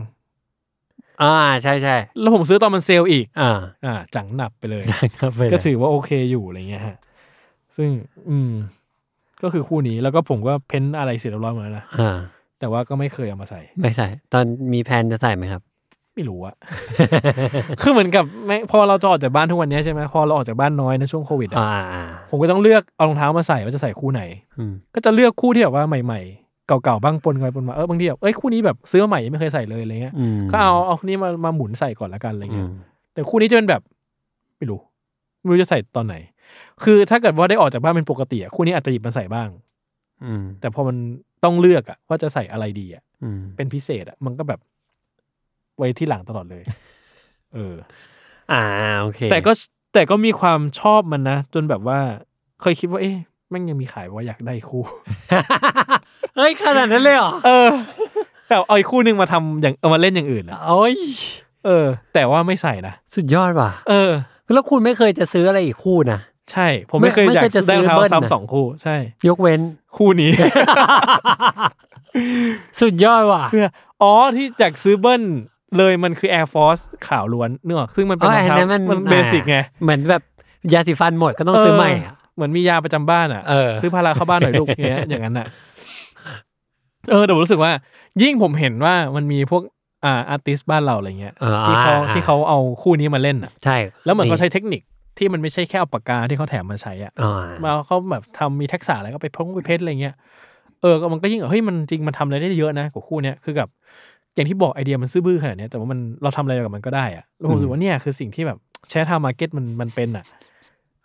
อ่าใช่ใช่แล้วผมซื้อตอนมันเซลล์อีก อ่า อ่า จังหนับไปเลย ครับไปเลยก็ถือว่าโอเคอยู่อะไรเงี้ยฮะ ซึ่ง อืม ก็คือคู่นี้แล้วก็ผมก็เพ้นอะไรเสร็จเรียบร้อยหมดแล้วนะอ่า แต่ว่าก็ไม่เคยเอามาใส่ ไม่ใส่ ตอนมีแผนจะใส่ไหมครับ ไม่รู้อะ คือเหมือนกับไม่พอเราจะออกจากบ้านทุกวันนี้ใช่ไหมพอเราออกจากบ้านน้อยในช่วงโควิดอะอ่าอ่าผมก็ต้องเลือกเอารองเท้ามาใส่ว่าจะใส่คู่ไหน อืมก็จะเลือกคู่ที่แบบว่าใหม่ๆ เก่าๆบ้างปนกันไปปนมาเออบางทีแบบเอ้ยคู่นี้แบบซื้อมาใหม่ยังไม่เคยใส่เลยอะไรเงี้ยอืมก็เอาเอาคู่นี้มามาหมุนใส่ก่อนละกันอะไรอืเงี้ยมแต่คู่นี้จะเป็นแบบ ไม่รู้ไม่รู้จะใส่ตอนไหน คือถ้าเกิดว่าได้ออกจากบ้านเป็นปกติอะคู่นี้อาจจะหยิบมาใส่บ้าง อืมแต่พอมันต้องเลือกอะว่าจะใส่อะไรดีอะอืมเป็นพิเศษอะมันก็แบบไว้ที่หลังตลอดเลย เออ อ่าโอเคแต่ก็แต่ก็มีความชอบมันนะ จนแบบว่าเคยคิดว่า เอ๊ะแม่งยังมีขายว่าอยากได้คู่ เฮ้ยขนาดนั้นเลยเหรอ เออแต่เอาอีกคู่หนึ่งมาทำอย่างเอามาเล่นอย่างอื่นอะโอ้ยเออ แต่ว่าไม่ใส่นะ สุดยอดว่ะ เออ แล้วคุณไม่เคยจะซื้ออะไรอีกคู่นะ ใช่ ผมไม่เคยไม่อยากเคยจะได้รองเท้าซื้อเบิ้ลนะซ้ำสองคู่ ใช่ ยกเว้น คู่นี้ สุดยอดว่ะเพื่ออ๋อที่อยากซื้อเบิ้ลเลยมันคือ Air Force ขาวล้วนเนื้ออกซึ่งมันเป็นรองเท้าอันนั้นมันมันเบสิกไง เหมือนแบบยาสีฟันหมดก็ต้องซื้อใหม่อะ เหมือนมียาประจำบ้านอะเออซื้อพาราเข้าบ้านหน่อยลูกเงี้ยอย่างนั้นอะเออแต่ผมรู้สึกว่า ยิ่งผมเห็นว่ามันมีพวกอ่าอาร์ติสบ้านเราอะไรเงี้ยเออที่เขาอ่ที่เขาเอาคู่นี้มาเล่นอะ ใช่ แล้วเหมือนเขาใช้เทคนิคที่มันไม่ใช่แค่เอาปากกาที่เขาแถมมาใช้อะอ่ามาเขาแบบทำมีทักษะอะไรก็ไปพ้องไปเพชรอะไรเงี้ยเออก็มันก็ยิ่งแบบเฮ้ยมันจริงมันทำอะไรได้เยอะนะกับคู่เนี้ยคือกับอย่างที่บอกไอเดียมันซื่อบื้อขนาดเนี้ยแต่ว่ามันเราทำอะไรกับมันก็ได้อะแล้วผมรู้สึกว่าเนี่ยคือสิ่งที่แบบ Chinatown Market มันมันเป็นอะ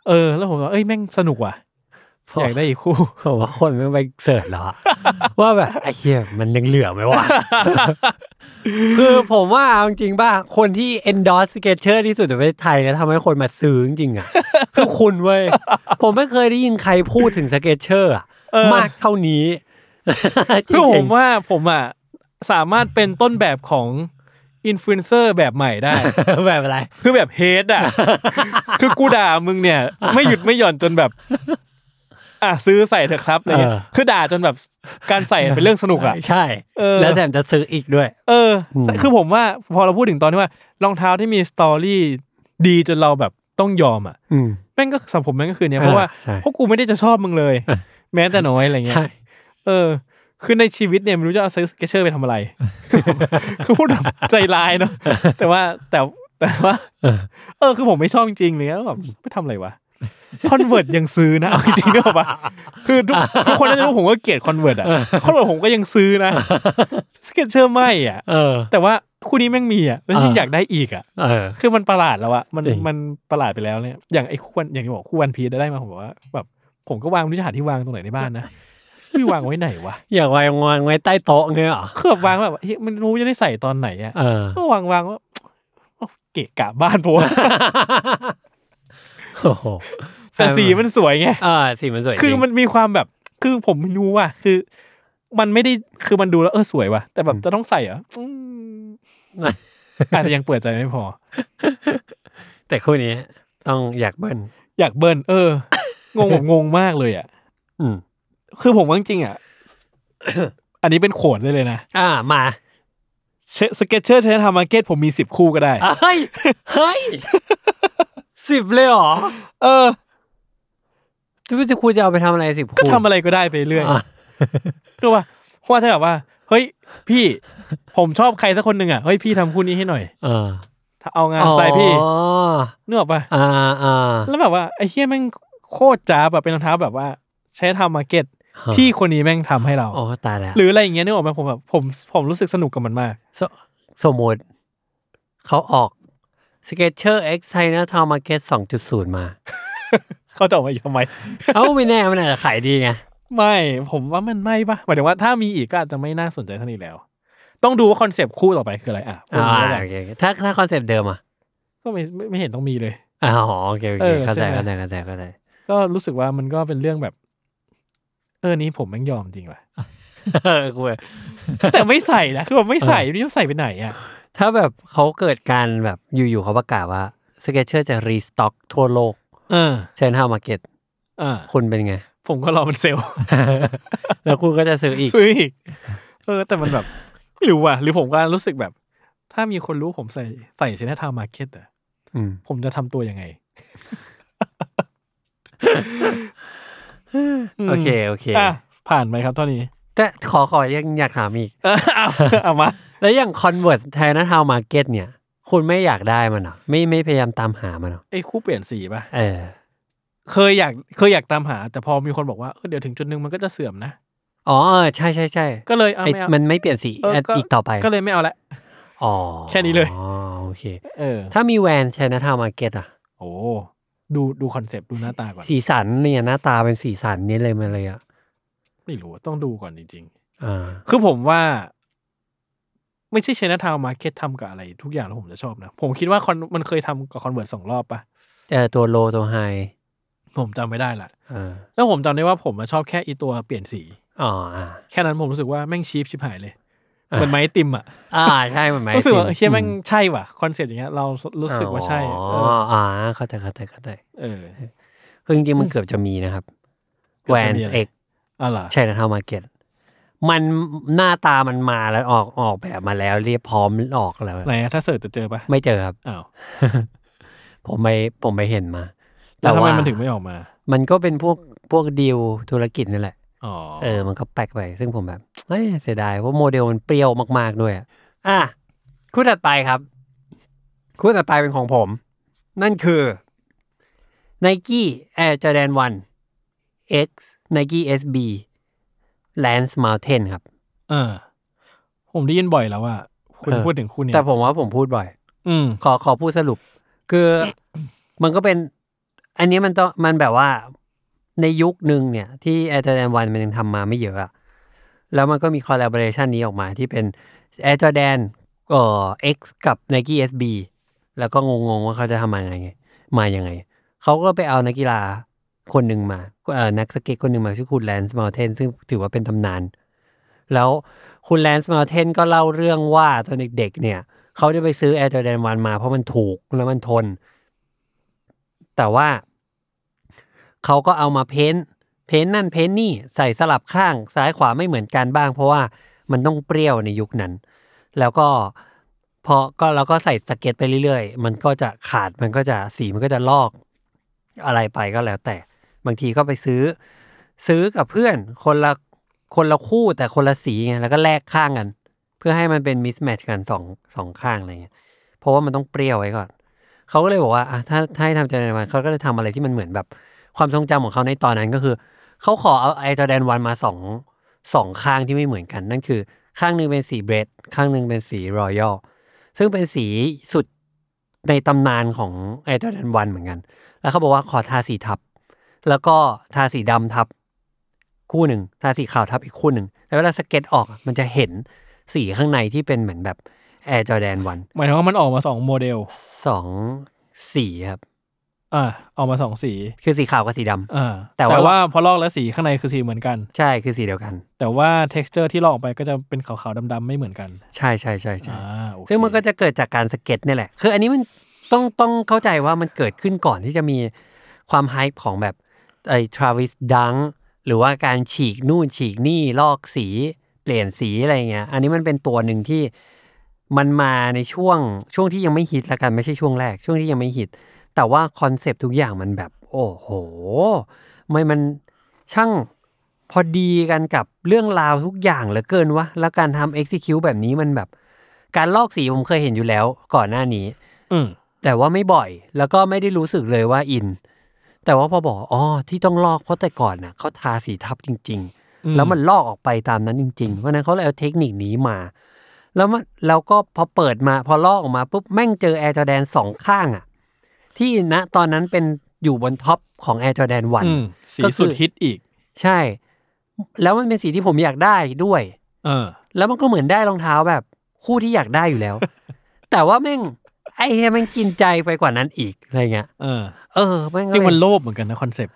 เออ แล้วผมว่าเอ้ยแม่งสนุกว่ะอยากได้อีกคู่ผมว่าคนไม่ไป searchหรอว่าแบบไอ้เชี่ยมันยังเหลือไหมวะคือผมว่าเอาจริงๆป่ะคนที่ endorse Skechers ที่สุดในประเทศไทยแล้วทำให้คนมาซื้อจริงๆอะคือคุณเว้ยผมไม่เคยได้ยินใครพูดถึง sketcher อะเออมากเท่านี้จคือผริมงว่าผมอะสามารถเป็นต้นแบบของ อินฟลูเอนเซอร์แบบใหม่ได้ๆแบบอะไร คือแบบเฮดอะ คือกูด่ามึงเนี่ย ไม่หยุดไม่หย่อนจนแบบ อะซื้อใส่เถอะครับอะไรเงี้ยเออคือด่าจนแบบการใส่เป็นเรื่องสนุกอะใช่เออแล้วแถมจะซื้ออีกด้วย เออใช่คือผมว่าพอเราพูดถึงตอนที่ว่ารองเท้าที่มีสตอรี่ดีจนเราแบบต้องยอมอะอืมแม่งก็สำหรับผมแม่งก็คือเนี่ยเพราะว่าใช่เพราะกูไม่ได้จะชอบมึงเลย แม้แต่น้อยอะไรเงี้ยใช่เออ คือในชีวิตเนี่ยไม่รู้จะเอาซื้อ Skechers ไปทำอะไร คือพูดแบบใจร้ายเนาะแต่ว่าแต่แต่ว่า เออคือผมไม่ชอบจริงๆเลยแล้วแบบไปทำอะไรวะ Converse ยังซื้อนะเอาจริงๆนึกออกปะคือทุกทุกคนน่าจะรู้ผมก็เกลียด Converse อะ Converse ผมก็ยังซื้อนะ Skechers ไม่อะเออแต่ว่าคู่นี้แม่งมีอะแล้วยิ่งอ่าอยากได้อีกอะเออคือมันประหลาดแล้วอะมันจริงมันประหลาดไปแล้วเนี่ยอย่างไอ้คู่วันอย่างที่บอกคู่วันพีได้มาผมบอกว่าแบบผมก็วางไม่รู้จะหาที่วางตรงไหนในบ้านนะ พี่วางไว้ไหนวะอยากวางวางไว้ใต้โต๊ะเงี้ยเหรอคือแบบวางแบบเฮ้ยมันรู้จะได้ใส่ตอนไหนอะเออก็วางวางว่าเอ้าเกะกะบ้านปะวะโอ้โหแต่สีมันสวยไงเออสีมันสวยคือจริงมันมีความแบบ คือผมไม่รู้ว่ะคือ มันไม่ได้คือมันดูแล้วเออสวยว่ะแต่แบบจะต้องใส่เหรออืมอาจจะยังเปิดใจไม่พอ แต่คู่นี้ต้องอยากเบิ้ลอยากเบิร์นเออ งงแบบงงมากเลยอะ อืม คือผมว่าจริงๆอะ อันนี้เป็นโขนได้เลยนะ อ่ามาสเก็ตเชอร์ใช้ทำมาร์เก็ตผมมีสิบคู่ก็ได้ เฮ้ย เฮ้ยสิบเลยเหรอ เออจะไม่จะคุณจะเอาไปทำอะไรสิบก็คู่ทำอะไรก็ได้ไปเรื่อยอะคือว่าเพราะว่าถ้าแบบว่า เฮ้ย พี่ผมชอบใครสักคนหนึ่งอะ เฮ้ยพี่ทำคู่นี้ให้หน่อย เออถ้าเอางานใส่พี่อ๋อนึกออกปะอ่าอ่าแล้วแบบว่าไอ้เฮียแม่งโคตรจ้าแบบเป็นรองเท้าแบบว่า ใช้ทำมาร์เก็ตฮะ ที่คนนี้แม่งทำให้เราโอ้ตายแล้วหรืออะไรอย่างเงี้ยนึกออกไหมผมแบบผมผมรู้สึกสนุกกับมันมากสสมมติเขาออก Skechers X Chinatown Market 2.0มา เขาจะออกมาอีกทำไม เอ้าไม่แน่มันอาจจะขายดีไง ไม่ผมว่ามันไม่ปะหมายถึงว่าถ้ามีอีกก็อาจจะไม่น่าสนใจเท่านี้แล้ว ต้องดูว่าคอนเซปต์คู่ต่อไปคืออะไรอะพูดอ่าอย่างนี้แล้วกันโอเคโอเคถ้าถ้าคอนเซปต์เดิมอะก็ไม่ไม่ไม่เห็นต้องมีเลยอ๋อโอเคโอเอเคอเข้าใจใช่ไหมเข้าใจเข้าใจเข้าใจก็รู้สึกว่ามันก็เป็นเรื่องแบบ เออนี้ผมแม่งยอมจริงว่ะเออกูแต่ไม่ใส่นะคือแบบไม่ใส่นี่จะใส่ไปไหนอะถ้าแบบเขาเกิดการแบบอยู่ๆเขาประกาศว่า Sketcher จะรีสต็อกทั่วโลก เออเช่น Town Market อ่าคุณเป็นไง ผมก็รอมันเซลล์แล้วคุณก็จะซื้ออีกเฮ้ยเออ แต่มันแบบไม่รู้ว่ะหรือผมก็รู้สึกแบบ ถ้ามีคนรู้ผมใส่ใส่ชนะทามาร์เก็ตอะอืมผมจะทำตัวยังไง โอเคโอเค อะผ่านไหมครับเท่านี้ แต่ขอขอยังอยากถามอีก เออเอาเอามา แล้วอย่าง Converse Chinatown Market เนี่ย คุณไม่อยากได้มันเหรอไม่ไม่พยายามตามหามันเหรอไอ้คู่เปลี่ยนสีป่ะ เออ เคยอยากเคยอยากตามหา แต่พอมีคนบอกว่าเออเดี๋ยวถึงจุดหนึ่งมันก็จะเสื่อมนะ อ๋อเออใช่ใช่ใช่ก็เลยเอาไอ้ไม่เอามันไม่เปลี่ยนสีเออก็อีกต่อไปก็เลยไม่เอาละ อ๋อแค่นี้เลย อ๋อโอเค เออ ถ้ามีแวนชนะทาวมาเก็ตอะ โอ้ ดูดูคอนเซปต์ดูหน้าตาก่อน สีสันเนี่ยหน้าตาเป็นสีสันนี้เลยมาเลยอะไม่รู้ต้องดูก่อนจริงอ่าๆคือผมว่า ไม่ใช่ Chinatown Market ทำกับอะไร ทุกอย่างแล้วผมจะชอบนะ ผมคิดว่า Con- มันเคยทำกับ Converse สองรอบปะเออตัว low ตัว highผมจำไม่ได้ละอ่าแล้วผมจำได้ว่าผมอะชอบแค่อีตัวเปลี่ยนสีอ๋ออ่าแค่นั้นผมรู้สึกว่าแม่ง cheap ชิบหายเลย เหมือนไม้ติมอะอ่าใช่เหมือนไหมรู้สึกว่าเฮียแม่งใช่ว่ะคอนเซ็ปต์อย่างเงี้ยเรารู้สึกว่าใช่อ๋เออออ่าเข้าใจเข้าใจเข้าใจเออคือจริงๆมันเกือบจะมีนะครับเกืแวอบจะนมีอะไร X อ๋อเหรอ Chinatown Market มันหน้าตามันมาแล้วออกออกแบบมาแล้ว เรียบพร้อมออกแล้วไหนอะถ้า search จะเจอปะไม่เจอครับอ้าวผมไปผมไปเห็นมาแล้วทำไมว่ามันถึงไม่ออกมา มันก็เป็นพวกพวกดีลธุรกิจนั่นแหละอ๋อ เออ มันก็แปลกไป ซึ่งผมแบบเอ้ยเสียดายเพราะโมเดลมันเปรี้ยวมากๆด้วยอะอะ คู่ถัดไปครับ คู่ถัดไปเป็นของผม นั่นคือ Nike Air Jordan 1 X Nike SB Lance Mountain ครับ เออ ผมได้ยินบ่อยแล้วว่า คุณเออพูดถึงคู่เนี้ยแต่ผมว่าผมพูดบ่อย อืมขอขอพูดสรุป คือมันก็เป็น อันนี้มันต้องมันแบบว่า ในยุคหนึ่งเนี่ยที่ Air Jordan 1มันยังทำมาไม่เยอะอะแล้วมันก็มี collaboration นี้ออกมาที่เป็น Air Jordan เอ่อ X กับ Nike SB แล้วก็งงๆว่าเขาจะทำมาไง มายังไง เขาก็ไปเอานักกีฬาคนหนึ่งมาเอ่อนักสเก็ตคนหนึ่งมาชื่อคุณแลนซ์มา u เทนซึ่งถือว่าเป็นตำนาน แล้วคุณแลนซ์มา u เทนก็เล่าเรื่องว่าตอนเด็กๆเนี่ย เขาจะไปซื้อ Air Jordan 1มาเพราะมันถูกแล้วมันทน แต่ว่า เขาก็เอามา paint paint นั่น paint นี่ใส่สลับข้างซ้ายขวาไม่เหมือนกันบ้าง เพราะว่ามันต้องเปรี้ยวในยุคนั้น แล้วก็พอก็เราก็ใส่สเก็ตไปเรื่อยๆ มันก็จะขาดมันก็จะสีมันก็จะลอกอะไรไปก็แล้วแต่ บางทีก็ไปซื้อ ซื้อกับเพื่อนคนละคนละคู่แต่คนละสีไงแล้วก็แลกข้างกัน เพื่อให้มันเป็น mismatch กันสองสองข้างอะไรเงี้ยเพราะว่ามันต้องเปรี้ยวไว้ก่อน เขาก็เลยบอกว่าอะถ้าถ้าให้ทำจอแดนวันเขาก็จะทำอะไรที่มันเหมือนแบบ ความทรงจำของเขาในตอนนั้นก็คือ เขาขอเอาไอจอแดนวันมาสองสองข้างที่ไม่เหมือนกัน นั่นคือ ข้างหนึ่งเป็นสีเบรดข้างหนึ่งเป็นสีรอยัลซึ่งเป็นสีสุดในตำนานของไอจอแดนวันเหมือนกัน แล้วเขาบอกว่าขอทาสีทับ แล้วก็ทาสีดำทับคู่หนึ่งทาสีขาวทับอีกคู่หนึ่งแล้วเวลาสเก็ตออกมันจะเห็นสีข้างในที่เป็นเหมือนแบบ Air Jordan Oneหมายถึงว่ามันออกมาสองโมเดลสองสีครับ อ่าออกมาสองสี คือสีขาวกับสีดำ อ่าแต่แต่ว่า ว่าพอลอกแล้วสีข้างในคือสีเหมือนกัน ใช่คือสีเดียวกัน แต่ว่า t e x t อร์ที่ลอกออกไปก็จะเป็นขาวๆดำๆไม่เหมือนกันใช่ใช่ใช่ใช่อ่าโอเคซึ่งมันก็จะเกิดจากการสเก็ตนี่แหละ คืออันนี้มันต้องต้องเข้าใจว่ามันเกิดขึ้นก่อนที่จะมีความ hype ของแบบไอ้ Travis ดังหรือว่าการฉีกนู่นฉีกนี่ลอกสีเปลี่ยนสีอะไรเงี้ย อันนี้มันเป็นตัวหนึ่งที่มันมาในช่วงช่วงที่ยังไม่ฮิตละกันไม่ใช่ช่วงแรก ช่วงที่ยังไม่ฮิต แต่ว่าคอนเซปต์ทุกอย่างมันแบบ โอ้โหไม่มันช่างพอดีกันกับเรื่องราวทุกอย่างเหลือเกินวะ แล้วการทำ execute แบบนี้มันแบบ การลอกสีผมเคยเห็นอยู่แล้วก่อนหน้านี้ อืมแต่ว่าไม่บ่อย แล้วก็ไม่ได้รู้สึกเลยว่าอิน แต่ว่าพอบอกอ๋อที่ต้องลอกเพราะแต่ก่อนน่ะเขาทาสีทับจริง ๆ แล้วมันลอกออกไปตามนั้นจริง ๆ เพราะฉะนั้นเขาเลยเอาเทคนิคนี้มา แล้วมันแล้วก็พอเปิดมาพอลอกออกมาปุ๊บแม่งเจอ Air Jordan สองข้างอะ ที่ณตอนนั้นเป็นอยู่บน top ของ Air Jordan One อืมสีก็คือสุดฮิตอีก ใช่ แล้วมันเป็นสีที่ผมอยากได้ด้วย เออ แล้วมันก็เหมือนได้รองเท้าแบบ คู่ที่อยากได้อยู่แล้ว แต่ว่าแม่งไอ้เหี้ยแม่งกินใจไปกว่านั้นอีกอะไรเงี้ย เออ เออแม่งก็จริงเลยมันโลภเหมือนกันนะคอนเซปต์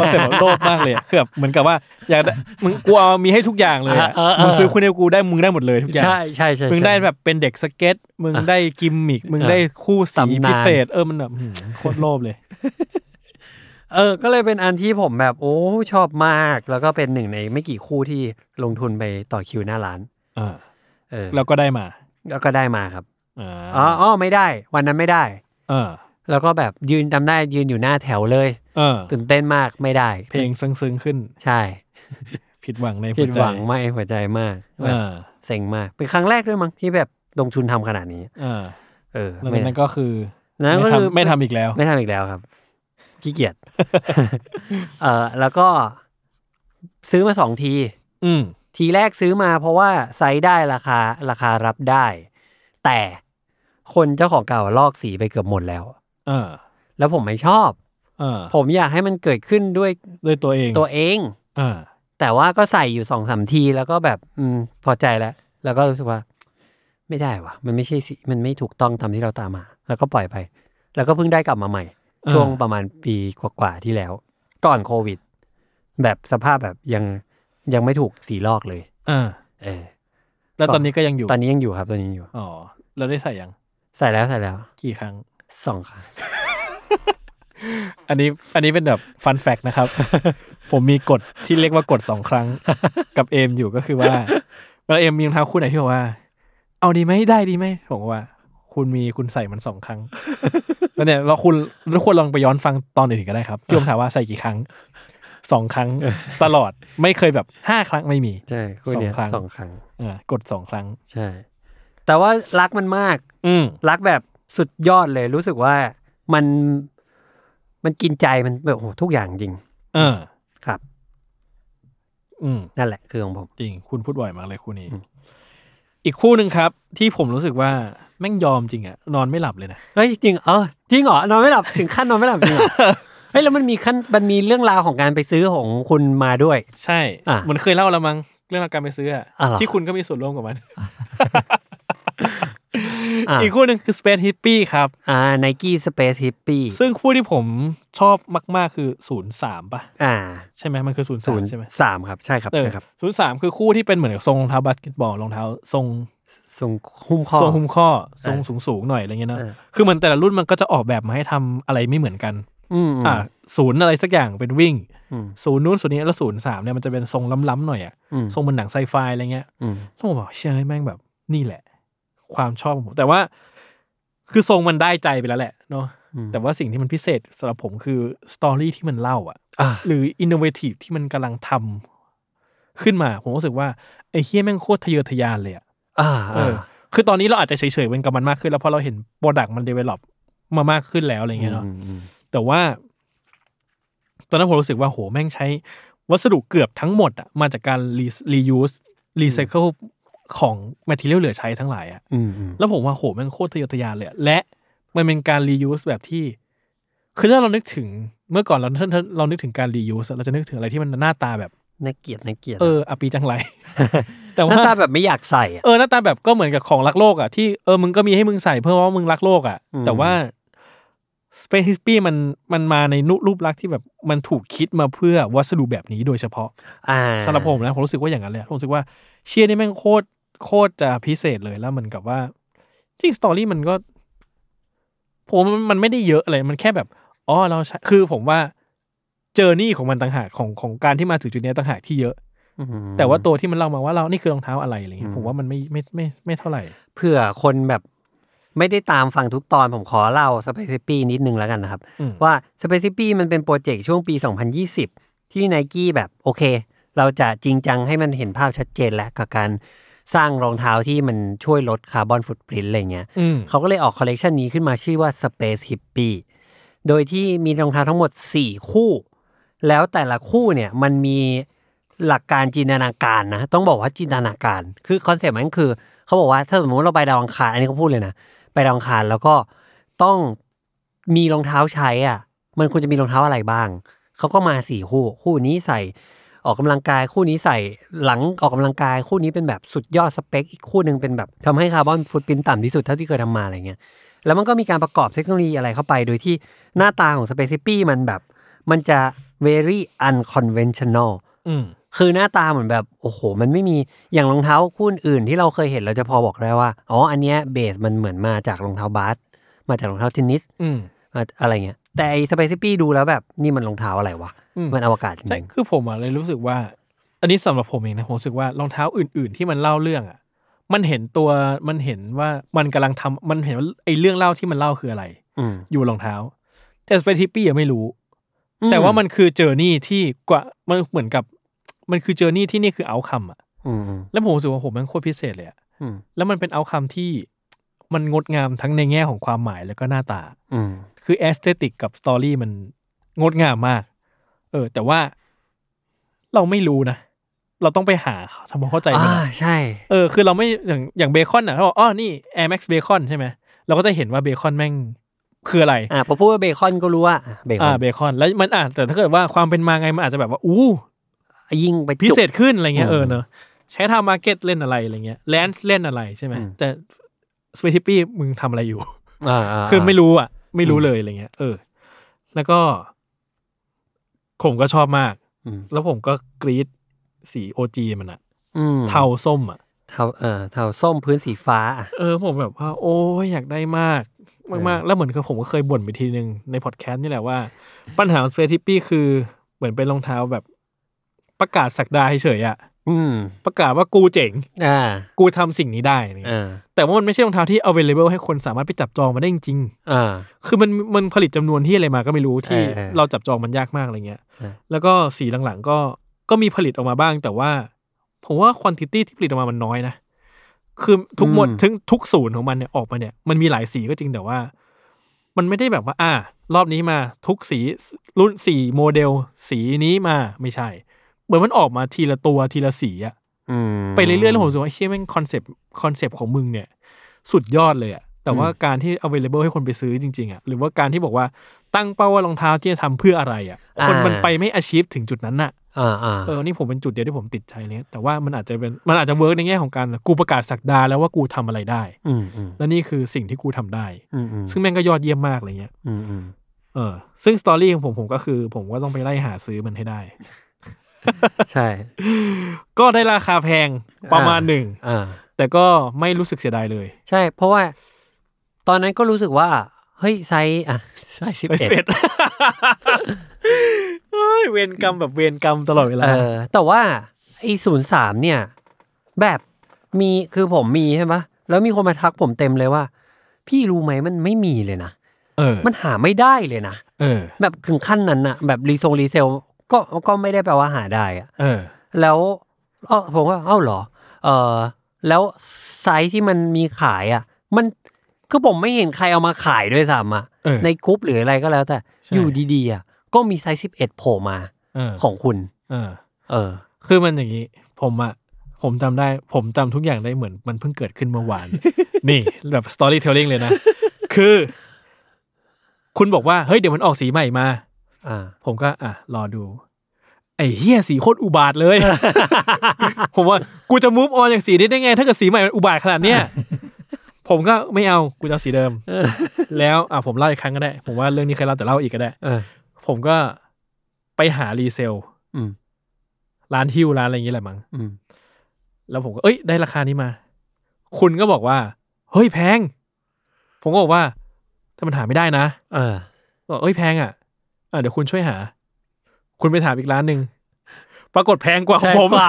คอนเซปต์มันโลภมากเลยอะคือแบบเหมือนกับว่าอยากได้มึงกูเอามีให้ทุกอย่างเลยอะเออเออมึงซื้อคุณเอกูได้มึงได้หมดเลยทุกอย่างใช่ใช่ใช่มึงใช่ได้แบบเป็นเด็กสเก็ต มึงได้กิมมิก มึงเออได้คู่สีตำนานพิเศษ เออมันแบบหืมโคตรโลภเลย เออ ก็เลยเป็นอันที่ผมแบบโอ้ชอบมาก แล้วก็เป็นหนึ่งในไม่กี่คู่ที่ลงทุนไปต่อคิวหน้าร้านอ่าเออแล้วก็ได้มา แล้วก็ได้มาครับอ่าอ๋ออ๋อไม่ได้ วันนั้นไม่ได้ เออ แล้วก็แบบยืนจำได้ยืนอยู่หน้าแถวเลย เออ ตื่นเต้นมากไม่ได้ เพลงซึ้งๆขึ้น ใช่ ผิผิดหวังในผิดใจ หวังไม่หัวใจมากแบเอบอเซ็งมาก เป็นครั้งแรกด้วยมั้งที่แบบลงทุนทำขนาดนี้ เออเออแล้วไม่จากนั้นก็คือนั้นไม่ก็คือ ทำไม่ทำอีกแล้ว ไม่ทำอีกแล้วครับขี้เกียจ เออแล้วก็ซื้อมาสองที อืม ทีแรกซื้อมาเพราะว่าไซส์ได้ราคาราคารับได้ แต่คนเจ้าของเก่าลอกสีไปเกือบหมดแล้ว เออ แล้วผมไม่ชอบเออ ผมอยากให้มันเกิดขึ้นด้วยด้วยตัวเองตัวเองเออแต่ว่าก็ใส่อยู่สองสามทีแล้วก็แบบอืมพอใจแล้ว แล้วก็รู้สึกว่า ไม่ได้วะมันไม่ใช่สิมันไม่ถูกต้องตามที่เราตามมา แล้วก็ปล่อยไป แล้วก็เพิ่งได้กลับมาใหม่อ่าช่วงประมาณปีกว่าๆที่แล้ว ก่อนโควิด แบบสภาพแบบยังยังไม่ถูกสีลอกเลยเออเออ แล้วตอนนี้ก็ยังอยู่ ตอนนี้ยังอยู่ครับตอนนี้ยังอยู่ อ๋อ เราได้ใส่ยัง ใส่แล้วใส่แล้ว กี่ครั้ง สองครั้ง อันนี้อันนี้เป็นแบบฟันแฟกนะครับ ผมมีกฎที่เรียกว่ากฎสองครั้งกับเอมอยู่ก็คือว่าเวลาเอมมีรองเท้าคู่ไหนที่บอกว่า เอาดีไหมได้ดีไหมผมก็ว่า คุณมีคุณใส่มันสองครั้งแล้วเนี่ยเราคุณทุกคนลองไปย้อนฟังตอนอื่นก็ได้ครับ ที่ผมถามว่าใส่กี่ครั้งสองครั้งตลอดไม่เคยแบบห้าครั้งไม่มีใช่คู่เนี้ยสองครั้งสองครั้งเออกดสองครั้งใช่ แต่ว่ารักมันมาก อืมรักแบบสุดยอดเลยรู้สึกว่ามัน มันกินใจมันแบบโอ้โหทุกอย่างจริง เออ ครับ อืม นั่นแหละคือของผม จริง คุณพูดบ่อยมากเลยคู่นี้อืมอีกคู่หนึ่งครับ ที่ผมรู้สึกว่าแม่งยอมจริงอะนอนไม่หลับเลยนะ เฮ้ยจริงเออจริงเหรอนอนไม่หลับถึงขั้นนอนไม่หลับจริงเหรอ เฮ้ยแล้วมันมีขั้นมันมีเรื่องราวของการไปซื้อของคุณมาด้วย ใช่ อะเหมือนเคยเล่าแล้วมั้งเรื่องการไปซื้ออะอะเหรอ ที่คุณก็มีส่วนร่วมกับมัน อะอีกคู่หนึ่งคือ Space Hippie ครับ อ่า Nike Space Hippie ซึ่งคู่ที่ผมชอบมาก ๆ คือศูนย์สามป่ะ อ่า ใช่ไหมมันคือศูนย์ศูสามนย์ใช่ไหมสามครับใช่ครับเออใช่ครับศูนย์สามคือคู่ที่เป็นเหมือนกับทรงรองเท้าบาสเกตบอลรองเท้าทรงทรงหุ้มข้อทรงหุ้มข้อทรงเออสูงสูงๆหน่อยอะไรเงี้ยเนาะเออคือมันแต่ละรุ่นมันก็จะออกแบบมาให้ทำอะไรไม่เหมือนกันอืมอ่าศูนย์อะไรสักอย่างเป็นวิ่งอืมศูนย์นู้นศูนย์นี้แล้วศูนย์สามเนี่ยมันจะเป็นทรงล้ำๆหน่อยอะอืมทรงเหมันหนังไซไฟอะไรเงี้ยอืมต้องบอกเชื่อแม่งแบบนี่แหละ ความชอบของผม แต่ว่าคือทรงมันได้ใจไปแล้วแหละเนาะอืมแต่ว่าสิ่งที่มันพิเศษสำหรับผมคือ story ที่มันเล่าอะอ่าหรือ innovative ที่มันกำลังทำขึ้นมา ผมรู้สึกว่าไอ้เหี้ยแม่งโคตรทะเยอทะยานเลยอะอ่าเออ คือตอนนี้เราอาจจะเฉยๆเป็นกับมันมากขึ้น แล้วเพราะเราเห็น product มัน develop มามากขึ้นแล้วอะไรเงี้ยเนาะอืมอืมแต่ว่า ตอนนั้นผมรู้สึกว่าโหแม่งใช้ วัสดุเกือบทั้งหมดอะมาจากการ re reuse รีไซเคิล ของ material เหลือใช้ทั้งหลายอะอืมอืมแล้วผมว่าโหแม่งโคตรทะเยอทะยานเลยอะและมันเป็นการ reuse แบบที่ คือถ้าเรานึกถึงเมื่อก่อนเราถ้าถ้าเรานึกถึงการรียูสเราจะนึกถึงอะไรที่มันหน้าตาแบบน่าเกลียดน่าเกลียดเอออปีจังไร แต่หว่าน้าตาแบบไม่อยากใส่อะเออหน้าตาแบบก็เหมือนกับของรักโลกอะที่เออมึงก็มีให้มึงใส่เพื่อว่ามึงรักโลกอะอืมแต่ว่า Space Hippie มันมันมาในรูปรูปลักษณ์ที่แบบมันถูกคิดมาเพื่อวัสดุแบบนี้โดยเฉพาะอ่าสำหรับผมนะผมรู้สึกว่าอย่างนั้นเลยผมรู้สึกว่าเชียร์นี่แม่งโคตร โคตรจะพิเศษเลยแล้วเหมันกับว่า จริง story มันก็ผมว่ามันมันไม่ได้เยอะอะไรมันแค่แบบอ๋อเราใช้คือผมว่า journey ของมันต่างหากของของการที่มาถึงจุดเนี้ยต่างหากที่เยอะอืมแต่ว่าตัวที่มันเล่ามาว่าเรานี่คือรองเท้าอะไรอะไรเงี้ยอืมผมว่ามันไม่ไม่ไม่ไม่เท่าไหร่ เผื่อคนแบบไม่ได้ตามฟังทุกตอนผมขอเล่า Space Hippie นิดนึงแล้วกันนะครับอืมว่า Space Hippie มันเป็นโปรเจกต์ช่วงปี 2020 ที่ n นกี้แบบโอเค เราจะจริงจังให้มันเห็นภาพชัดเจนแล้วกับการ สร้างรองเท้าที่มันช่วยลดคาร์บอนฟุตปรินต์อะไรเงี้ยอืมเขาก็เลยออกคอลเลกชันนี้ขึ้นมาชื่อว่า Space Hippie โดยที่มีรองเท้าทั้งหมด 4 คู่ แล้วแต่ละคู่เนี่ยมันมีหลักการจินตนาการนะ ต้องบอกว่าจินตนาการ คือคอนเซ็ปต์มันคือเขาบอกว่าถ้าสมมติเราไปดาวอังคาร อันนี้เขาพูดเลยนะ ไปดาวอังคารแล้วก็ต้องมีรองเท้าใช้อะ มันควรจะมีรองเท้าอะไรบ้าง เขาก็มาสี่คู่ คู่นี้ใส่ ออกกำลังกายคู่นี้ใส่ หลังออกกำลังกายคู่นี้เป็นแบบสุดยอดสเปค อีกคู่หนึ่งเป็นแบบทำให้คาร์บอนฟุตปรินต์ต่ำที่สุดเท่าที่เคยทำมาอะไรเงี้ยแล้วมันก็มีการประกอบเทคโนโลยีอะไรเข้าไป โดยที่หน้าตาของ Space Hippie มันแบบ มันจะ very unconventional อืมคือหน้าตาเหมือนแบบ โอ้โห มันไม่มีอย่างรองเท้าคู่อื่นที่เราเคยเห็นเราจะพอบอกได้ว่าอ๋ออันเนี้ย base มันเหมือนมาจากรองเท้าบาสมาจากรองเท้าเทนนิสอืมมาอะไรเงี้ยแต่ไอ้ Space Hippie ดูแล้วแบบนี่มันรองเท้าอะไรวะอื มมันอวกาศจริงใช่คือผมอะเลยรู้สึกว่า อันนี้สำหรับผมเองนะผมรู้สึกว่ารองเท้าอื่น ๆ ที่มันเล่าเรื่องอะมันเห็นตัวมันเห็นว่ามันกำลังทำมันเห็นว่าไอ้เรื่องเล่าที่มันเล่าคืออะไรอืมอยู่รองเท้า แต่ Space Hippie ยังไม่รู้อืมแต่ว่ามันคือ journey ที่กว่ามันเหมือนกับ มันคือ journey ที่นี่คือ outcome อะอืมอืมแล้วผมรู้สึกว่าผมมันโคตรพิเศษเลยอะอืมแล้วมันเป็น outcome ที่มันงดงามทั้งในแง่ของความหมายแล้วก็หน้าตาอืมคือ aesthetic กับ story มันงดงามมาก เออ แต่ว่าเราไม่รู้นะ เราต้องไปหาทำความเข้าใจมันอ่าอะใช่ เออคือเราไม่อย่างอย่างเบคอนอะเขาบอกอ๋อนี่ Air Max Bacon ใช่ไหมเราก็จะเห็นว่าเบคอนแม่งคืออะไร อ่าพอพูดว่าเบคอนก็รู้ว่าอะเบคอนอ่าเบคอน แล้วมันอ่าแต่ถ้าเกิดว่าความเป็นมาไงมันอาจจะแบบว่าอู้ยิ่งไปพิเศษขึ้นอะไรเงี้ยอืมเออเนอะใช้ทำมาร์เก็ตเล่นอะไรอะไรเงี้ยแลนซ์เล่นอะไรใช่ไหมอืม แต่ Space Hippie มึงทำอะไรอยู่ อ่าาคือไม่รู้อะ ไม่รู้เลยอะไรเงี้ยเออ แล้วก็ ผมก็ชอบมากอืมแล้วผมก็กรี๊ดสี OG มันอะอืมเทาส้มอะเทาเออเทาส้มพื้นสีฟ้าอะเออผมแบบว่าโอ้ยอยากได้มากมากๆ แล้วเหมือนกับผมก็เคยบ่นไปทีนึงในพอดแคสต์นี่แหละว่า ปัญหาของ Space Hippie คือเหมือนเป็นรองเท้าแบบประกาศศักดาเฉยๆอะอืม ประกาศว่ากูเจ๋งอ่ากูทำสิ่งนี้ได้อะไรเงี้ยอ่าแต่ว่ามันไม่ใช่รองเท้าที่ available ให้คนสามารถไปจับจองมาได้จริงอ่าๆคือมันมันผลิตจำนวนที่อะไรมาก็ไม่รู้ที่เออเออเราจับจองมันยากมากอะไรเงี้ยใช่แล้วก็สีหลังๆ ก็ก็มีผลิตออกมาบ้าง แต่ว่าผมว่าควอนติตี้ที่ผลิตออกมามันน้อยนะคือทุกหมดถึงทุกศูนย์ของมันเนี่ยออกมาเนี่ยมันมีหลายสีก็จริงแต่ว่า มันไม่ได้แบบว่า อ่ารอบนี้มาทุกสีรุ่นสี่โมเดล สีนี้มาไม่ใช่ เหมือนมันออกมาทีละตัวทีละสีอะอืมไปเรื่อยๆแล้วผมรู้สึกว่าเชี่ยแม่งคอนเซปต์คอนเซปต์ของมึงเนี่ย สุดยอดเลยอะแต่ว่าการที่ available ให้คนไปซื้อจริงๆอะหรือว่าการที่บอกว่าตั้งเป้าว่ารองเท้าที่จะทำเพื่ออะไรอะคนมันไปไม่ achieve ถึงจุดนั้นน่ะอ่าอ่าเออนี่ผมเป็นจุดเดียวที่ผมติดใจเลยแต่ว่ามันอาจจะเป็นมันอาจจะเวิร์กในแง่ของการกูประกาศศักดาแล้วว่ากูทำอะไรได้อืมอืมและนี่คือสิ่งที่กูทำได้อืมอืมซึ่งแม่งก็ยอดเยี่ยมมากอะไรเงี้ยอืมอืมเออซึ่งสตอรี่ของผมผมก็คือ ผมก็ต้องไปไล่หาซื้อมันให้ได้ ใช่ ก็ได้ราคาแพงประมาณหนึ่งอ่าแต่ก็ไม่รู้สึกเสียดายเลย ใช่ เพราะว่า ตอนนั้นก็รู้สึกว่า เฮ้ยไซส์อะไซส์สิบไซส์เอ็ด11เฮ้ยเวรกรรมแบบเวรกรรมตลอดเวลาเออแต่ว่าไอ้ศูนย์สามเนี่ย แบบมีคือผมมีใช่ไหมแล้วมีคนมาทักผมเต็มเลยว่า พี่รู้ไหมมันไม่มีเลยนะเออมันหาไม่ได้เลยนะเออแบบถึงขั้นนั้นอะแบบรีทรง resale ก็ก็ไม่ได้แปลว่าหาได้อะเออ แล้วเออผมว่าเอ้าเหรอ เออแล้วไซส์ที่มันมีขายอะ มันคือผมไม่เห็นใครเอามาขายด้วยซ้ำอะเออในกรุ๊ปหรืออะไรก็แล้วแต่ใช่อยู่ดีๆอะก็มีไซส์สิบเอ็ดโผล่มาเออของคุณ เออ เออ คือมันอย่างนี้ ผมอะผมจำได้ ผมจำทุกอย่างได้เหมือนมันเพิ่งเกิดขึ้นเมื่อวาน นี่แบบ storytelling เลยนะ คือ คุณบอกว่า เฮ้ย เดี๋ยวมันออกสีใหม่มาอ่า ผมก็อะรอดูไอ้เหี้ยสีโคตรอุบาทว์เลย ผมว่ากูจะ move on อย่างสีนี้ได้ไง ถ้าเกิดสีใหม่มันอุบาทว์ขนาดเนี้ยผมก็ไม่เอากูจะเอาสีเดิม แล้วอะผมเล่าอีกครั้งก็ได้ ผมว่าเรื่องนี้เคยเล่าแต่เล่าอีกก็ได้เออผมก็ไปหารีเซลอืมร้านฮิวร้านอะไรอย่างงี้แหละมั้งอืมแล้วผมก็เอ้ยได้ราคานี้มา คุณก็บอกว่า เฮ้ยแพง ผมก็บอกว่าถ้ามันหาไม่ได้นะ เออบอกเอ้ยแพงอะ อะเดี๋ยวคุณช่วยหา คุณไปถามอีกร้านหนึ่งปรากฏแพงกว่าของผมแพงกว่า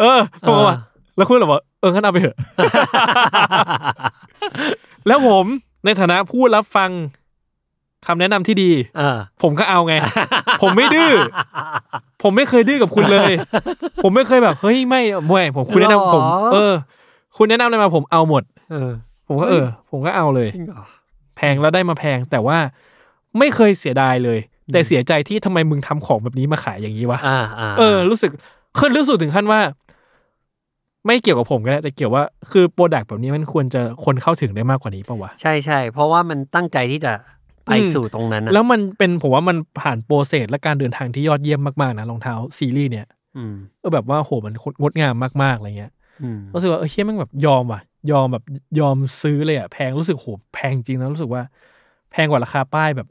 เออผมบอกว่าแล้วคุณบอกว่าเอองั้นเอาไปเถอะ แล้วผมในฐานะผู้รับฟังคำแนะนำที่ดีเออผมก็เอาไง ผมไม่ดื้อ ผมไม่เคยดื้อกับคุณเลย ผมไม่เคยแบบ เฮ้ยไม่ไม่ผมคุณแนะนำผมหรอเออ คุณแนะนำอะไรมาผมเอาหมด เออ ผมก็เออ ผมก็เอาเลยจริงเหรอแพ งแล้วได้มาแพง แต่ว่าไม่เคยเสียดายเลย แต่เสียใจที่ทำไมมึงทำของแบบนี้มาขายอย่างนี้วะอ่าอ่าเออ รู้สึกคือรู้สึกถึงขั้นว่า ไม่เกี่ยวกับผมก็ได้แต่เกี่ยวว่าคือ product แบบนี้มันควรจะคนเข้าถึงได้มากกว่านี้ปะวะใช่ใช่เพราะว่ามันตั้งใจที่จะไปอืมสู่ตรงนั้นนะแล้วมันเป็นผมว่ามันผ่าน process และการเดินทางที่ยอดเยี่ยมมากๆนะรองเท้าซีรีส์เนี่ยอืมเออแบบว่าโหมันงดงามมากๆอะไรเงี้ยอืมรู้สึกว่าเออเชี่ยแม่งมันแบบยอมว่ะ ยอมแบบยอมซื้อเลยอะแพงรู้สึกโหแพงจริงนะรู้สึกว่า แพงกว่าราคาป้ายแบบ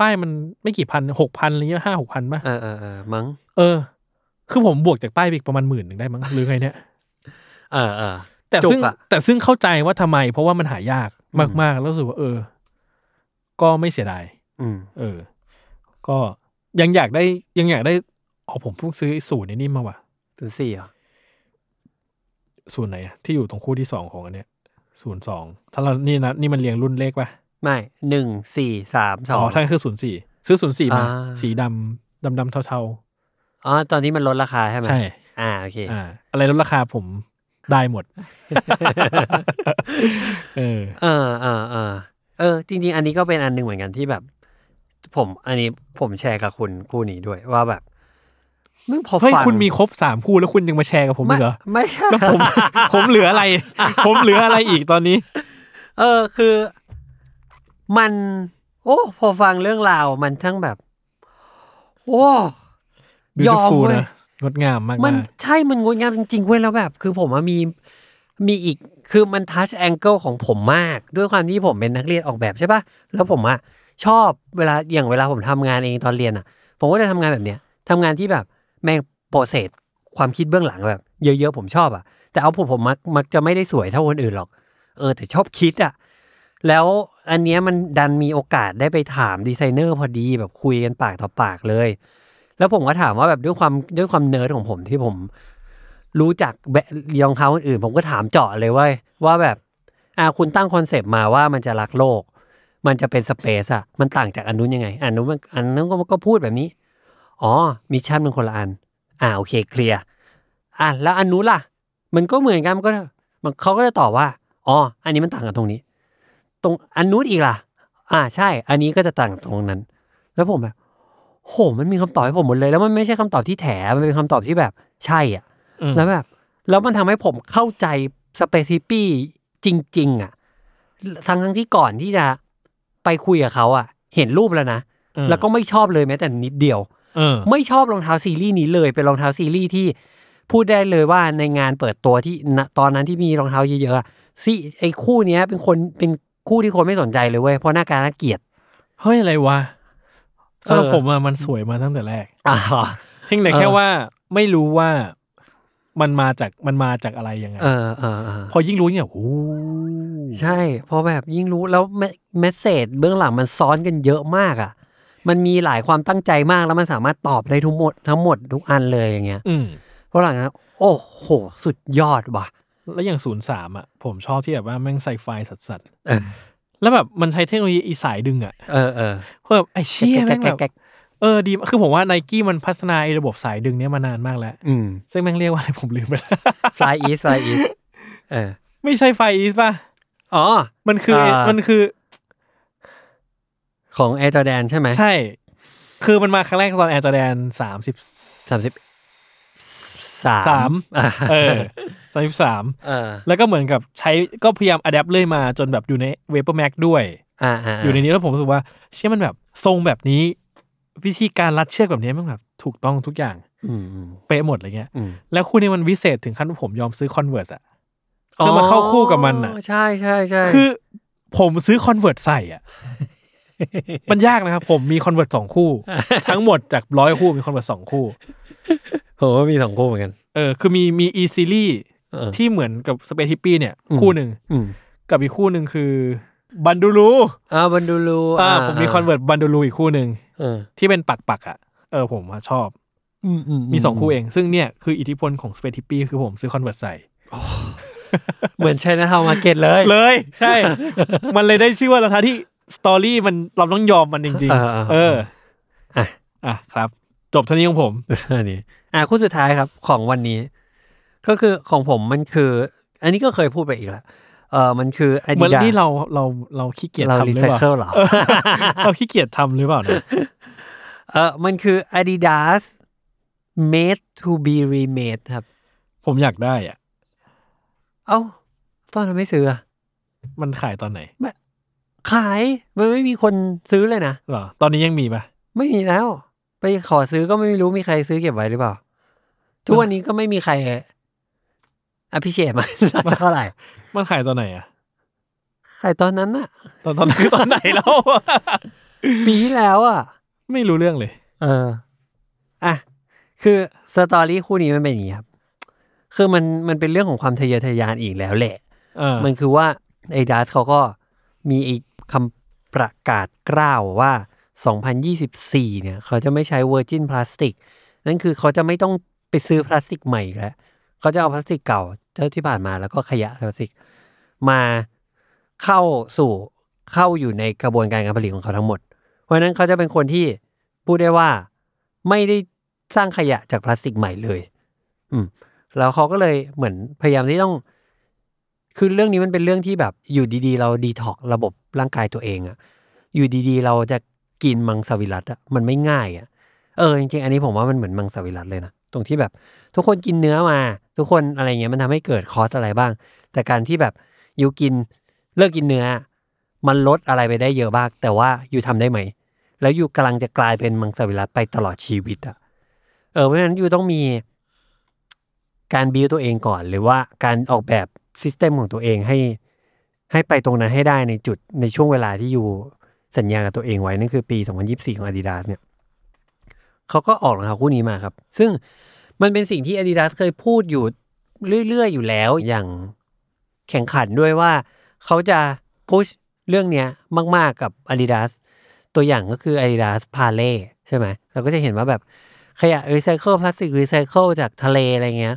ป้ายมันไม่กี่พันหกพันอะไรเงี้ยห้าหกพันป่ะเออเออเออมั้งเออ คือผมบวกจากป้ายไปอีกประมาณหมื่นหนึ่งได้มั้งหรือไงเนี่ยเออเออแต่ซึ่งจุกอะ แต่ซึ่งเข้าใจว่าทำไม เพราะว่ามันหายากมากๆแล้วรู้สึกว่า เออ ก็ไม่เสียดาย อืม เออ ก็ยังอยากได้ยังอยากได้อ๋อผมเพิ่งซื้อไอ้สูตรนี้มาว่ะ ถึงสี่เหรอ ศูนย์ไหนอะที่อยู่ตรงคู่ที่สองของอันเนี้ยศูนย์สองถ้าเรานี่นะนี่มันเรียงรุ่นเลขป่ะไม่หนึ่งสี่สามสอ๋อองท่านคือศูนย์สี่ซื้อศูนย์สี่มาอ่าสีดำดำดำเทาอ๋อตอนนี้มันลดราคาใช่ไหมๆใช่อ่าโอเคอ่าอะไรลดราคาผมได้หมด เออเออเออเออเออ จริง ๆ อันนี้ก็เป็นอันหนึ่งเหมือนกันที่แบบ ผม อันนี้ผมแชร์กับคุณคู่นี้ด้วยว่าแบบ มึงพอเฮ้ยฟังคุณมีครบสามคู่แล้วคุณยังมาแชร์กับผมไม่อีกเหรอไม่ใช่ แล้วผม ผมเหลืออะไร ผมเหลืออะไรอีกตอนนี้ เออคือ มัน โอ้พอฟังเรื่องราวมันทั้งแบบ โอ้ ยอม beautiful เว้ย นะงดงามมากมันๆใช่มันงดงามจริงๆเว้ยแล้วแบบ คือผมอะมีมีอีกคือมันทัชแองเกิลของผมมาก ด้วยความที่ผมเป็นนักเรียนออกแบบใช่ปะแล้วผมอะชอบเวลาอย่างเวลาผมทำงานเองตอนเรียนอะผมก็จะทำงานแบบเนี้ยทำงานที่แบบ แม่งโปรเซสความคิดเบื้องหลังแบบ เยอะๆผมชอบอะแต่เอาผมผมมักมักจะไม่ได้สวยเท่าคนอื่นหรอก เออ แต่ชอบคิดอะแล้วอันเนี้ยมันดันมีโอกาสได้ไปถามดีไซเนอร์พอดีแบบคุยกันปากต่อปากเลย แล้วผมก็ถามว่าแบบด้วยความด้วยความเนิร์ดของผมที่ผม รู้จักแบรนด์รองเท้าอื่น ผมก็ถามเจาะเลยว่าว่าแบบอ่าคุณตั้งคอนเซปต์มาว่ามันจะรักโลก มันจะเป็น space อะมันต่างจากอันนู้นยังไงอันนู้นมันอันนู้นก็พูดแบบนี้ อ๋อ mission เป็นคนละอัน อ่าโอเค clear อะแล้วอันนู้นล่ะ มันก็เหมือนกันมันก็มันเขาก็จะตอบว่าอ๋ออันนี้มันต่างกันตรงนี้ ตรงอันนู้นอีกล่ะ อ่าใช่ อันนี้ก็จะต่างตรงนั้น แล้วผมแบบโหมันมีคำตอบให้ผมหมดเลย แล้วมันไม่ใช่คำตอบที่แถมันเป็นคำตอบที่แบบใช่อะอืมแล้วแบบ แล้วมันทำให้ผมเข้าใจ Space Hippie จริง ๆ อะ ทั้งทั้งๆที่ก่อนที่จะไปคุยกับเขาอะ เห็นรูปแล้วนะเออแล้วก็ไม่ชอบเลยแม้แต่นิดเดียวเออ ไม่ชอบรองเท้าซีรีส์นี้เลยเป็นรองเท้าซีรีส์ที่พูดได้เลยว่าในงานเปิดตัวที่ณตอนนั้นที่มีรองเท้าเยอะๆอะซีไอ้คู่เนี้ยเป็นคนเป็นคู่ที่คนไม่สนใจเลยเว้ยเพราะหน้าการน่าเกลียดเฮ้ยอะไรวะสำหรับเออผมอะมันสวยมาตั้งแต่แรกอ่าเพียงแต่เออแค่ว่าไม่รู้ว่ามันมาจากมันมาจากอะไรยังไงเออเออเออพอยิ่งรู้เนี่ยโอ้ใช่เพราะแบบยิ่งรู้แล้วเมสเซจเบื้องหลังมันซ้อนกันเยอะมากอะ มันมีหลายความตั้งใจมากแล้วมันสามารถตอบได้ทุกหมดทั้งหมดทุกอันเลยอย่างเงี้ยอืมเพราะหลังนั้นโอ้โห สุดยอดว่ะ แล้วอย่างศูนย์สามอะ ผมชอบที่แบบว่าแม่งใส่ไฟสัสสัสเออๆแล้วแบบมันใช้เทคโนโลยีอีสายดึงอะเออเออเพื่อแบบไอ้เชี่ยแม่งแบบแก๊กเออดีมากคือผมว่าไนกี้มันพัฒนาไอ้ระบบสายดึงเนี้ยมานานมากแล้ว อืม ซึ่งแม่งเรียกว่าอะไรผมลืมไปแล้ว FlyEase FlyEase เออ ไม่ใช่ FlyEase ป่ะ อ๋อ มันคืออ่ามัมันคือ ของ Air Jordan ใช่ไหมใช่ คือมันมาครั้งแรกตอน Air Jordan สามสิบสามสิบสามสามอ่าเออสามสิบสามเออแล้วก็เหมือนกับใช้ก็พยายาม adapt เลยมาจนแบบอยู่ใน VaporMax ด้วยอ่าอ่าอยู่ในนี้แล้วผมรู้สึกว่า เชือกมันแบบทรงแบบนี้ วิธีการรัดเชือกแบบนี้มันแบบถูกต้องทุกอย่างอืมอืมเป๊ะหมดอะไรเงี้ยอืมแล้วคู่นี้มันวิเศษถึงขั้นว่าผมยอมซื้อ Converse อะเพื่อมาเข้าคู่กับมันน่ะใช่ใช่ใช่คือผมซื้อ Converse ใส่อะ มันยากนะครับ ผมมี Converse สองคู่ ทั้งหมดจากร้อยคู่มี Converse สองคู่ผมก็มีสองคู่เหมือนกัน เออ คือมีมีอีซีรีส์เออที่เหมือนกับ Space Hippie เนี่ยอืมคู่หนึ่งอืมกับอีกคู่หนึ่งคือ Bandulu อ่า Bandulu อ่าผมมี Converse Bandulu อีกคู่หนึ่งเออที่เป็นปักปักๆอะเออผมอะชอบอืมอืมีสองคู่เอง ซึ่งเนี่ยคืออิทธิพลของ Space Hippie คือผมซื้อ Converse ใส่เหมือนใช่นะทาวมาเก็ตเลยเลย ใช่ มันเลยได้ชื่อว่ารองเท้าที่ story มันเราต้องยอมมันจริงเออเออๆเอออะอะครับ จบเท่านี้ของผมอันนี้อ่าคู่สุดท้ายครับของวันนี้ ก็คือของผมมันคือ อันนี้ก็เคยพูดไปอีกแล้วเออมันคือเหมือน Adidas ที่เราเราเราขี้เกียจเราทำหรีรือไซเปล่าเคิลเหรอเราขี้เกียจทำหรือเปล่านะเออมันคือ Adidas made to be remade ครับ ผมอยากได้อะ เอ้า ตอนนั้นไม่ซื้ออะมันขายตอนไหน ขายมันไม่มีคนซื้อเลยนะเหรอ ตอนนี้ยังมีปะไม่มีแล้ว ไปขอซื้อก็ไม่รู้มีใครซื้อเก็บไว้หรือเปล่า ทุกวันนี้ก็ไม่มีใครอภิเชษมันเท่าไหร่ มันขายตอนไหนอะขายตอนนั้นอะตอนตอนคือตอนไหนแล้วปีที่แล้วอะไม่รู้เรื่องเลย เอออะคือสตอรี่คู่นี้มันเป็นอย่างนี้ครับ คือมันมันเป็นเรื่องของความทะเยอทะยานอีกแล้วแหละเออมันคือว่าไอ้ดัสเขาก็มีไอ้ คำประกาศกล้าวว่า 2024 เนี่ย เขาจะไม่ใช้เวอร์จินพลาสติกนั่นคือเขาจะไม่ต้องไปซื้อพลาสติกใหม่แล้วเขาจะเอาพลาสติกเก่าเท่าที่ผ่านมาแล้วก็ขยะพลาสติก มาเข้าสู่เข้าอยู่ในกระบวนการการผลิตของเขาทั้งหมด เพราะฉะนั้นเขาจะเป็นคนที่พูดได้ว่าไม่ได้สร้างขยะจากพลาสติกใหม่เลย อืม แล้วเขาก็เลยเหมือนพยายามที่ต้อง คือเรื่องนี้มันเป็นเรื่องที่แบบอยู่ดีๆ เราดีท็อกระบบ ร่างกายตัวเองอะอยู่ดีๆ เราจะกินมังสวิรัตอะมันไม่ง่ายอะเออจริงๆอันนี้ผมว่ามันเหมือนมังสวิรัตเลยนะตรงที่แบบทุกคนกินเนื้อมา ทุกคนอะไรเงี้ยมันทำให้เกิดคอสอะไรบ้าง แต่การที่แบบอยู่กินเลิกกินเนื้อ มันลดอะไรไปได้เยอะบ้างแต่ว่าอยู่ทำได้ไหม แล้วอยู่กำลังจะกลายเป็นมังสวิรัตไปตลอดชีวิตอะเออเพราะฉะนั้นอยู่ต้องมีการบิวตัวเองก่อน หรือว่าการออกแบบsystem ของตัวเองให้ ให้ไปตรงนั้นให้ได้ในจุดในช่วงเวลาที่อยู่สัญญากับตัวเองไว้นั่นคือปี 2024 ของ Adidas เนี่ยเขาก็ออกรองเท้าคู่นี้มาครับ ซึ่งมันเป็นสิ่งที่ Adidas เคยพูดอยู่เรื่อย ๆ อยู่แล้วอย่างแข่งขันด้วยว่าเขาจะ push เรื่องเนี้ยมาก ๆ กับ Adidas ตัวอย่างก็คือ Adidas p a l e ใช่ไหมเราก็จะเห็นว่าแบบขยะรีไซเคิลพลาสติกรีไซเคิลจากทะเลอะไรเงี้ย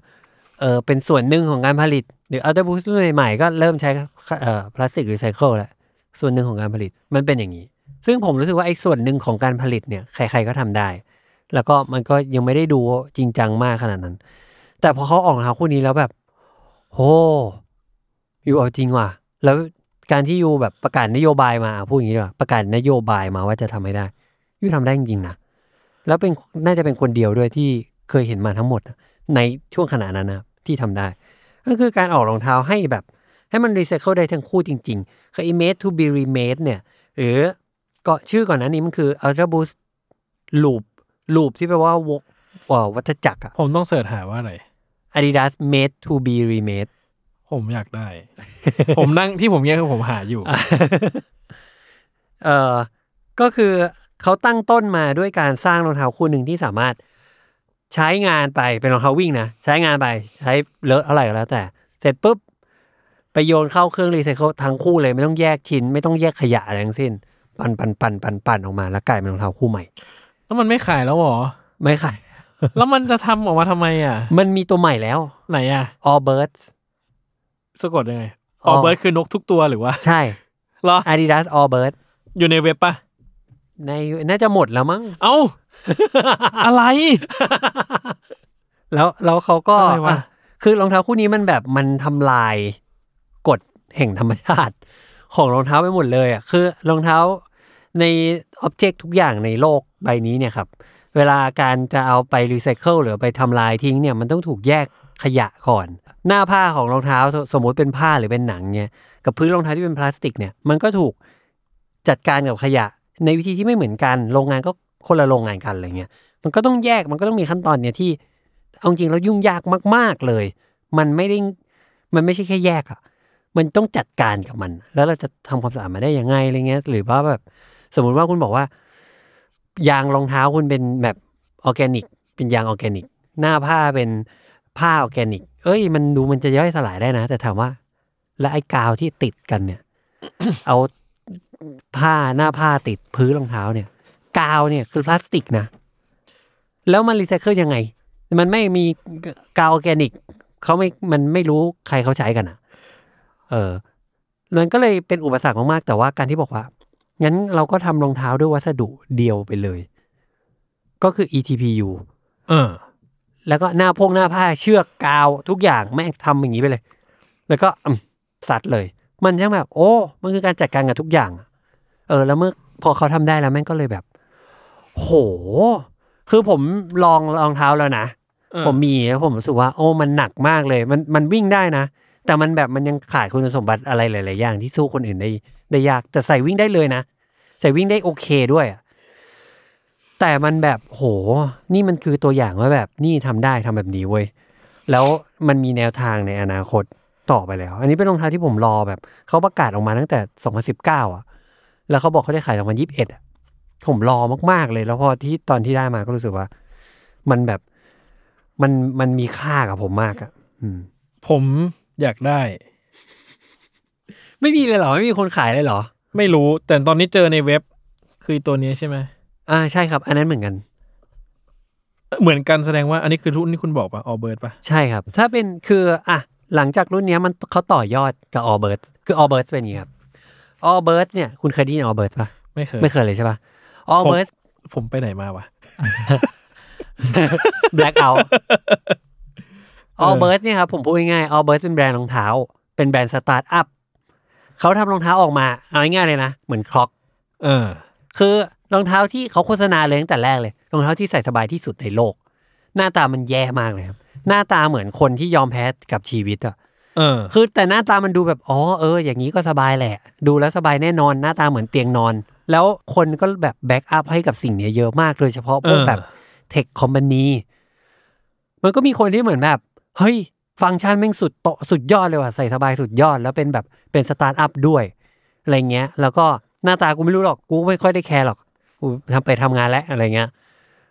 เออเป็นส่วนหนึ่งของการผลิต หรืออัลต b บูสรุ่นใหม่ๆก็เริ่มใช้เอ่อพลาสติกรีไซเคิลแล้วส่วนหนึ่งของการผลิตมันเป็นอย่างนี้ ซึ่งผมรู้สึกว่าไอ้ส่วนหนึ่งของการผลิตเนี่ยใคร ๆก็ทำได้ แล้วก็มันก็ยังไม่ได้ดูจริงจังมากขนาดนั้น แต่พอเขาออกรองเท้าคู่นี้แล้วแบบโห you เอาจริงว่ะ แล้วการที่ you แบบประกาศนโยบายมาพูดอย่างนี้ว่าประกาศนโยบายมาว่าจะทำให้ได้ you ทำได้จริงนะแล้วเป็นน่าจะเป็นคนเดียวด้วยที่เคยเห็นมาทั้งหมด ในช่วงขณะนั้นนะที่ทำได้ ก็คือการออกรองเท้าให้แบบ ให้มันรีไซเคิลได้ทั้งคู่จริงๆ คือ made to be remade เนี่ย หรือก็ชื่อก่อนหนั้นนี้มันคือ Ultra Boost Loop Loop ที่แปลว่าวงเอ่อวัฏจักรอะผมต้องเสิร์ชหาว่าอะไร Adidas made to be remade ผมอยากได้ ผมนั่งที่ผมเนี้ยคือผมหาอยู่ เอ่อก็คือเขาตั้งต้นมาด้วยการสร้างรองเท้าคู่หนึ่งที่สามารถ ใช้งานไปเป็นรองเท้าวิ่งนะใช้งานไปใช้เลอะอะไรก็แล้ว แต่ เสร็จปุ๊บไปโยนเข้าเครื่องรีไซเคิลทั้งคู่เลยไม่ต้องแยกชิ้น ไม่ต้องแยกขยะอะไรทั้งสิ้น ปั่นปั่นปั่นปั่นปั่นออกมาแล้วกลายเป็นรองเท้าคู่ใหม่ แล้วมันไม่ขายแล้วเหรอ ไม่ขาย แล้วมันจะทำออกมาทำไมอะ มันมีตัวใหม่แล้ว ไหนอะ All Birds สะกดยังไงอ๋อ Allbirds คือนกทุกตัวหรือว่า ใช่เหรอ Adidas Allbirds อยู่ในเว็บปะในน่าจะหมดแล้วมั้ง เอ้า อะไร แล้วแล้วเขาก็อะไรวะ อะคือรองเท้าคู่นี้มันแบบมันทำลายกฎแห่งธรรมชาติ ของรองเท้าไปหมดเลยอะคือรองเท้าใน object ทุกอย่างในโลกใบนี้เนี่ยครับ เวลาการจะเอาไปรีไซเคิลหรือไปทำลายทิ้งเนี่ยมันต้องถูกแยกขยะก่อน หน้าผ้าของรองเท้าสมมติเป็นผ้าหรือเป็นหนังเนี่ยกับพื้นรองเท้าที่เป็นพลาสติกเนี่ยมันก็ถูกจัดการกับขยะในวิธีที่ไม่เหมือนกัน โรงงานก็ คนละโรงงานกันอะไรเงี้ยมันก็ต้องแยกมันก็ต้องมีขั้นตอนเนี่ยที่เอาจริงแล้วยุ่งยากมาก ๆเลย มันไม่ได้มันไม่ใช่แค่แยกอะมันต้องจัดการกับมัน แล้วเราจะทำความสะอาดมาได้ยังไงอะไรเงี้ย หรือว่าแบบสมมุติว่าคุณบอกว่า ยางรองเท้าคุณเป็นแบบออร์แกนิก เป็นยางออร์แกนิก หน้าผ้าเป็นผ้าออร์แกนิก เอ้ย มันดูมันจะย่อยสลายได้นะ แต่ถามว่า แล้วไอ้กาวที่ติดกันเนี่ย เอาผ้าหน้าผ้าติดพื้นรองเท้าเนี่ย กาวเนี่ยคือพลาสติกนะ แล้วมันรีไซเคิลยังไง มันไม่มีกาวออร์แกนิกเขาไม่มันไม่รู้ใครเขาใช้กันอะ เออมันก็เลยเป็นอุปสรรคมากๆแต่ว่าการที่บอกว่า งั้นเราก็ทำรองเท้าด้วยวัสดุเดียวไปเลย ก็คือ ETPU เออ แล้วก็หน้าพงหน้าผ้าเชือกกาวทุกอย่างแม่งทำอย่างนี้ไปเลย แล้วก็อืมสัดเลย มันช่างแบบ โอ้ มันคือการจัดการกับทุกอย่างอะเออ แล้วเมื่อพอเขาทำได้แล้วแม่งก็เลยแบบ โห คือผมลองรองเท้าแล้วนะเออผมมีแล้วผมรู้สึกว่า โอ้มันหนักมากเลย มันมันวิ่งได้นะ แต่มันแบบมันยังขาดคุณสมบัติอะไรหลาย ๆ อย่างที่สู้คนอื่นได้ได้ยาก แต่ใส่วิ่งได้เลยนะ ใส่วิ่งได้โอเคด้วยอะแต่มันแบบโห นี่มันคือตัวอย่างว่าแบบนี่ทำได้ทำแบบนี้เว้ย แล้วมันมีแนวทางในอนาคตต่อไปแล้ว อันนี้เป็นรองเท้าที่ผมรอแบบเขาประกาศออกมาตั้งแต่ 2019 อะ แล้วเขาบอกเขาได้ขาย 2021อะ ผมรอมากๆเลย แล้วพอที่ตอนที่ได้มาก็รู้สึกว่า มันแบบมันมันมีค่ากับผมมากอะอืม ผมอยากได้ ไม่มีเลยเหรอ ไม่มีคนขายเลยเหรอ ไม่รู้แต่ตอนนี้เจอในเว็บคือตัวนี้ใช่ไหมอ่าใช่ครับ อันนั้นเหมือนกัน เหมือนกันแสดงว่าอันนี้คือรุ่นที่คุณบอกปะออเบิร์ดปะใช่ครับ ถ้าเป็นคืออะหลังจากรุ่นเนี้ยมันเขาต่อยอดกับ All Birds คือ All Birds เป็นอย่างนี้ครับ All Birds เนี่ยคุณเคยได้ยิน All Birds ปะไม่เคยไม่เคยเลยใช่ปะ Allbirds ผมไปไหนมาวะ blackout Allbirds เนี่ยครับผมพูดง่ายๆ Allbirds เป็นแบรนด์รองเท้า เป็นแบรนด์สตาร์ทอัพเขาทำรองเท้าออกมา เอาง่ายๆเลยนะ เหมือน Crocs เออ คือรองเท้าที่เขาโฆษณาเลยตั้งแต่แรกเลย รองเท้าที่ใส่สบายที่สุดในโลก หน้าตามันแย่มากเลยครับ หน้าตาเหมือนคนที่ยอมแพ้กับชีวิตอะเออ คือแต่หน้าตามันดูแบบ อ๋อ เออ อย่างนี้ก็สบายแหละ ดูแล้วสบายแน่นอน หน้าตาเหมือนเตียงนอน แล้วคนก็แบบ back up ให้กับสิ่งเนี้ยเยอะมากโดยเฉพาะพวกเออแบบ tech company มันก็มีคนที่เหมือนแบบ เฮ้ย ฟังก์ชันแม่งสุดโตะสุดยอดเลยว่ะใส่สบายสุดยอด แล้วเป็นแบบเป็นสตาร์ทอัพด้วย อะไรเงี้ย แล้วก็หน้าตากูไม่รู้หรอกกูไม่ค่อยได้แคร์หรอกกูทำไปทำงานแล้วอะไรเงี้ย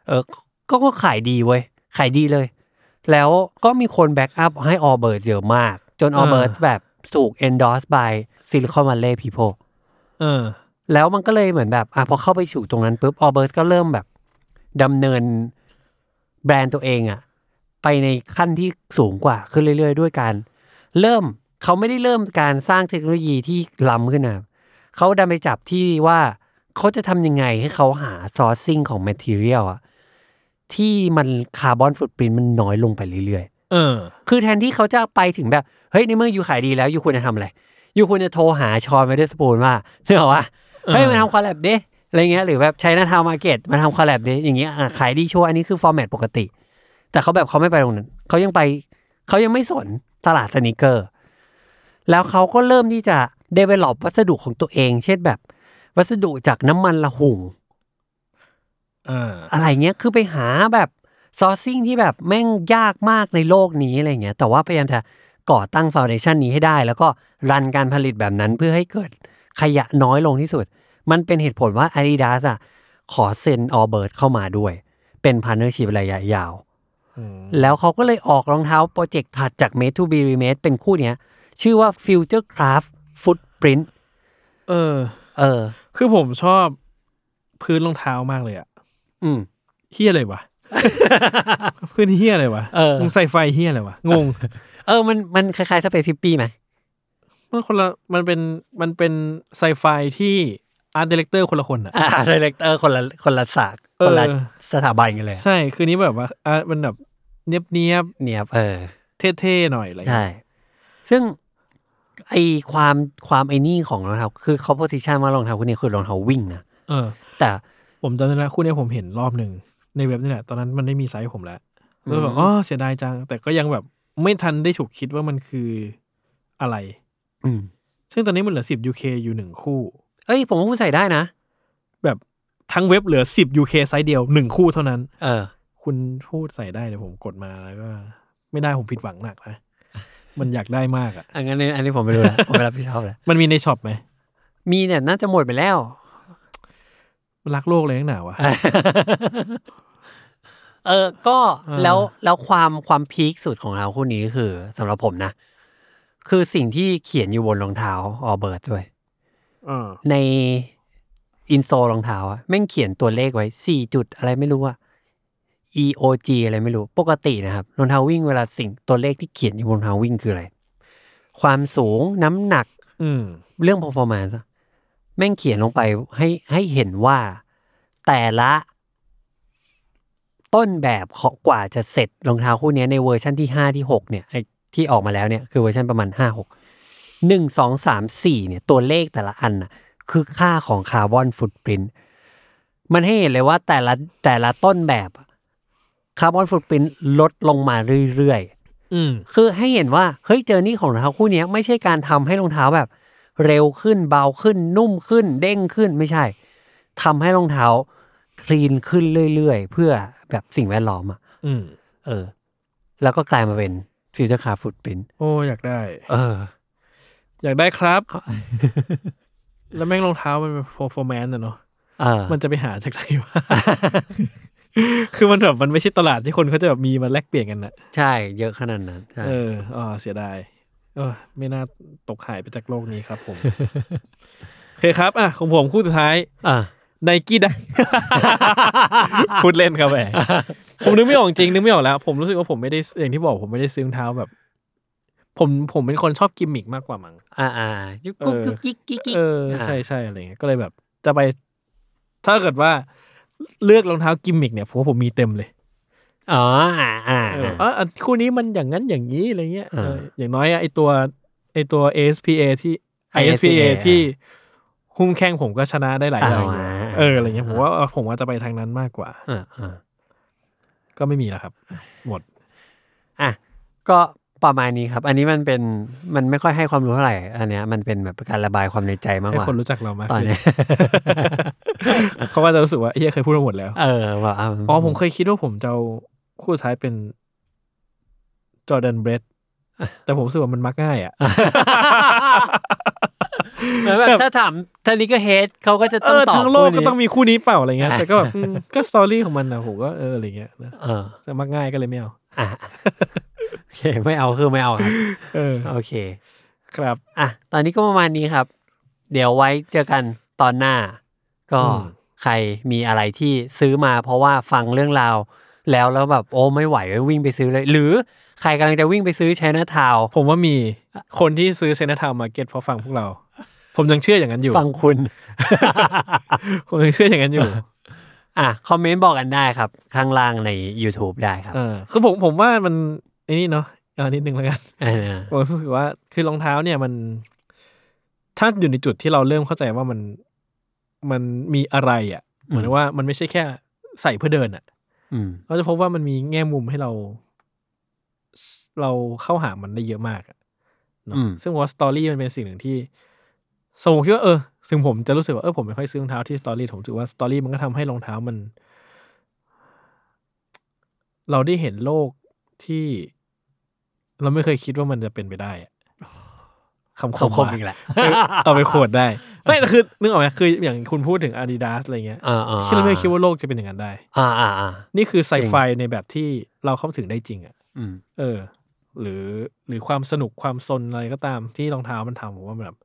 เออก็ก็ขายดีเว้ยขายดีเลย แล้วก็มีคน back up ให้ Allbirds เยอะมาก จน Allbirds แบบถูก endorse by Silicon Valley people เออ แล้วมันก็เลยเหมือนแบบอะพอเข้าไปสู่ตรงนั้นปุ๊บ Allbirds ก็เริ่มแบบดำเนินแบรนด์ตัวเองอะไปในขั้นที่สูงกว่าขึ้นเรื่อย ๆ ด้วยการ เริ่มเขาไม่ได้เริ่มการสร้างเทคโนโลยีที่ล้ำขึ้นนะเขาดันไปจับที่ว่าเขาจะทำยังไงให้เขาหา sourcing ของ material อะที่มัน carbon footprint มันน้อยลงไปเรื่อยๆ เออ คือแทนที่เขาจะไปถึงแบบ เฮ้ยในเมื่อ you ขายดีแล้ว you ควรจะทำอะไร you ควรจะโทรหา Sean Wotherspoon ว่าเรื่องว่า เฮ้ยเออมาทำ collab ดิอะไรเงี้ยหรือแบบ China Town Market มาทำ collab ดิอย่างเงี้ยอะขายดีชัวร์อันนี้คือ format ปกติ แต่เขาแบบเขาไม่ไปตรงนั้นเขายังไปเขายังไม่สนตลาด sneaker แล้วเขาก็เริ่มที่จะ develop วัสดุของตัวเอง เช่นแบบ วัสดุจากน้ำมันละหุ่งเอออะไรเงี้ยคือไปหาแบบ sourcing ที่แบบแม่งยากมากในโลกนี้อะไรเงี้ยแต่ว่าพยายามจะก่อตั้งฟ u วเดชันนี้ให้ได้ แล้วก็ run การผลิตแบบนั้นเพื่อให้เกิด ขยะน้อยลงที่สุด มันเป็นเหตุผลว่า Adidas อะขอเซ็น Allbirds เข้ามาด้วย เป็น partnership ระยะยาว แล้วเขาก็เลยออกรองเท้าโปรเจกต์ถัดจาก Made to be Remade เป็นคู่เนี้ย ชื่อว่า Future Craft Footprint เออ เออ คือผมชอบพื้นรองเท้ามากเลยอะอืมเฮี้ยอะไรวะพื้นเฮี้ยอะไรวะเออมึงใส่ไฟเฮี้ยอะไรวะงง เออ มันมันคล้ายๆ Space Hippie ไหม มันคนละมันเป็นมันเป็นไซไฟที่ art director คนละคนอะอ่า director คนละคนละศาสตร์คนละเออสถาบันกันเลยอะใช่ คือนี้แบบว่าอะมันแบบเนียบเนียบเนี่ยเออๆเท่ๆหน่อยอะไรอย่างใช่เงี้ยซึ่งไอความความไอนี่ของรองเท้าคือเขา position ว่ารองเท้าคู่นี้คือรองเท้าวิ่งนะเออ แต่ผมจำได้แล้วคู่เนี้ยผมเห็นรอบหนึ่งในเว็บนี่แหละ ตอนนั้นมันไม่มีไซส์ผมแล้วแล้วแบบอ๋อเสียดายจัง แต่ก็ยังแบบไม่ทันได้ถูกคิดว่ามันคืออะไรอืม ซึ่งตอนนี้มันเหลือสิบ UK อยู่หนึ่งคู่ เอ้ย ผมว่าคุณใส่ได้นะ แบบทั้งเว็บเหลือสิบ UK ไซส์เดียวหนึ่งคู่เท่านั้น เออ คุณพูดใส่ได้เดี๋ยวผมกดมาแล้วก็ ไม่ได้ผมผิดหวังหนักนะ มันอยากได้มากอะอันนี้อันนี้ผมไม่รู้แล้วผมไม่รับผิดชอบแล้วมันมีในช็อปไหม มีเนี่ยน่าจะหมดไปแล้วมันรักโลกเลยนักหนาวะ เออ ก็เออแล้วแล้วความความพีคสุดของรองเท้าคู่นี้คือสำหรับผมนะ คือสิ่งที่เขียนอยู่บนรองเท้าออเบิร์ตด้วยอ่าในinsole รองเท้าอะแม่งเขียนตัวเลขไว้สี่จุดอะไรไม่รู้อะ EOG อะไรไม่รู้ ปกตินะครับรองเท้าวิ่งเวลาสิ่งตัวเลขที่เขียนอยู่บนรองเท้าวิ่งคืออะไร ความสูงน้ำหนักอืมเรื่อง performance อะแม่งเขียนลงไปให้ให้เห็นว่าแต่ละต้นแบบของกว่าจะเสร็จรองเท้าคู่เนี้ยในเวอร์ชันที่ห้าที่หกเนี่ยไอ้ ที่ออกมาแล้วเนี่ยคือเวอร์ชันประมาณห้าหกหนึ่งสองสามสี่เนี่ยตัวเลขแต่ละอันน่ะคือค่าของคาร์บอนฟุตปรินต์มันให้เห็นเลยว่าแต่ละแต่ละต้นแบบคาร์บอนฟุตปรินต์ลดลงมาเรื่อยๆอืมคือให้เห็นว่าเฮ้ย journey ของรองเท้าคู่เนี้ยไม่ใช่การทำให้รองเท้าแบบ เร็วขึ้นเบาขึ้น นุ่มขึ้น เด้งขึ้นไม่ใช่ทำให้รองเท้า clean ขึ้นเรื่อยๆ เพื่อแบบสิ่งแวดล้อมอะอืมเออ แล้วก็กลายมาเป็น Future Craft Footprint โอ้อยากได้ เออ อยากได้ครับ แล้วแม่งรองเท้ามันเป็น performance อะเนาะเออมันจะไปหาจากไหนวะคือมันแบบมันไม่ใช่ตลาดที่คนเขาจะแบบมีมาแลกเปลี่ยนกันนะใช่เยอะขนาดนั้นใช่เอออ๋อเสียดายเออไม่น่าตกหายไปจากโลกนี้ครับผมโอเคครับ อะของผมคู่สุดท้าย อะไนกี้ได้พูดเล่นครับแหม ผมนึกไม่ออกจริงนึกไม่ออกแล้ว ผมรู้สึกว่าผมไม่ได้อย่างที่บอกผมไม่ได้ซื้อรองเท้าแบบ ผมผมเป็นคนชอบกิมมิกมากกว่ามั้งอ่าอ่ายุกกุ๊กเออยุกยิกกิ๊กกิ๊กเออใช่ใช่อะไรเงี้ยก็เลยแบบ จะไป ถ้าเกิดว่าเลือกรองเท้ากิมมิกเนี่ยผมว่าผมมีเต็มเลยอ๋ออ่าอ่าเอออ่าเออคู่นี้มันอย่างนั้นอย่างนี้อะไรเงี้ยอ่าเอออย่างน้อยอะไอตัวไอตัว ASPA ที่ ISPA ISPA ที่หุ้มแข้งผมก็ชนะได้หลายอย่างอยู่อ่าเอออะไรเงี้ยผมว่าเออผมว่าจะไปทางนั้นมากกว่าอ่าอ่า ก็ไม่มีแล้วครับ หมด อะก็ประมาณนี้ครับ อันนี้มันเป็นมันไม่ค่อยให้ความรู้เท่าไหร่ อันเนี้ยมันเป็นแบบการระบายความในใจมากให้กว่าคนรู้จักเรามากตอนขึ้นเนี้ยเขาก็จะรู้สึกว่าเฮียเคยพูดมาหมดแล้ว เออว่าะอ๋อผมเคยคิดว่าผมจะเอาคู่สุดท้ายเป็นจอร์แดนเบรด แต่ผมรู้สึกว่ามันมักง่ายอะเหมือนแบบถ้าถามท่านี้ก็เฮดเขาก็จะเอต้องอตอบทั้งโลกก็คู่นี้ต้องมีคู่นี้เปล่าอะไรเงี้ยแต่ก็แบบอืมก็สตอรี่ของมันนะผมก็เอออะไรเงี้ยนะเออจะมักง่ายก็เลยไม่เอาอะโอเคไม่เอาคือไม่เอาครับเออโอเค ครับอะตอนนี้ก็ประมาณนี้ครับ เดี๋ยวไว้เจอกันตอนหน้า ก็อืมใครมีอะไรที่ซื้อมาเพราะว่าฟังเรื่องราว แล้วแล้วแบบโอ้ไม่ไหวก็วิ่งไปซื้อเลย หรือใครกำลังจะวิ่งไปซื้อ China Town ผมว่ามีคนที่ซื้อ China Town Market เพราะฟังพวกเรา ผมยังเชื่ออย่างนั้นอยู่ ฟังคุณ ผมยังเชื่ออย่างนั้นอยู่อะคอมเมนต์บอกกันได้ครับ ข้างล่างใน YouTube ได้ครับเออคือผมผมว่ามันไอ้นี่เนาะเอานิดนึงแล้วกันเออผมรู้สึกว่าคือรองเท้าเนี่ยมัน ถ้าอยู่ในจุดที่เราเริ่มเข้าใจว่ามันมันมีอะไรอะ เหมือนว่ามันไม่ใช่แค่ใส่เพื่อเดินอะอืม เราจะพบว่ามันมีแง่มุมให้เรา เราเข้าหามันได้เยอะมากอะเนอะอืมซึ่งผมว่าสตอรี่มันเป็นสิ่งหนึ่งที่สมมติคิดว่าเออซึ่งผมจะรู้สึกว่าเออผมไม่ค่อยซื้อรองเท้าที่สตอรี่ผมรู้สึกว่าสตอรี่มันก็ทำให้รองเท้ามัน เราได้เห็นโลกที่ เราไม่เคยคิดว่ามันจะเป็นไปได้อะ คำคมคมว่ะอีกแหละเออเอาไปโขดได้ ไม่แต่คือนึกออกไหมคืออย่างคุณพูดถึง Adidas อะไรเงี้ยอ่าอ่าที่เราไม่คิดว่าโลกจะเป็นอย่างนั้นได้อ่าอ่าอ่านี่คือไซไฟในแบบที่เราเข้าถึงได้จริงอะอืมเออ หรือหรือความสนุกความซนอะไรก็ตามที่รองเท้ามันทำผมว่าแบบ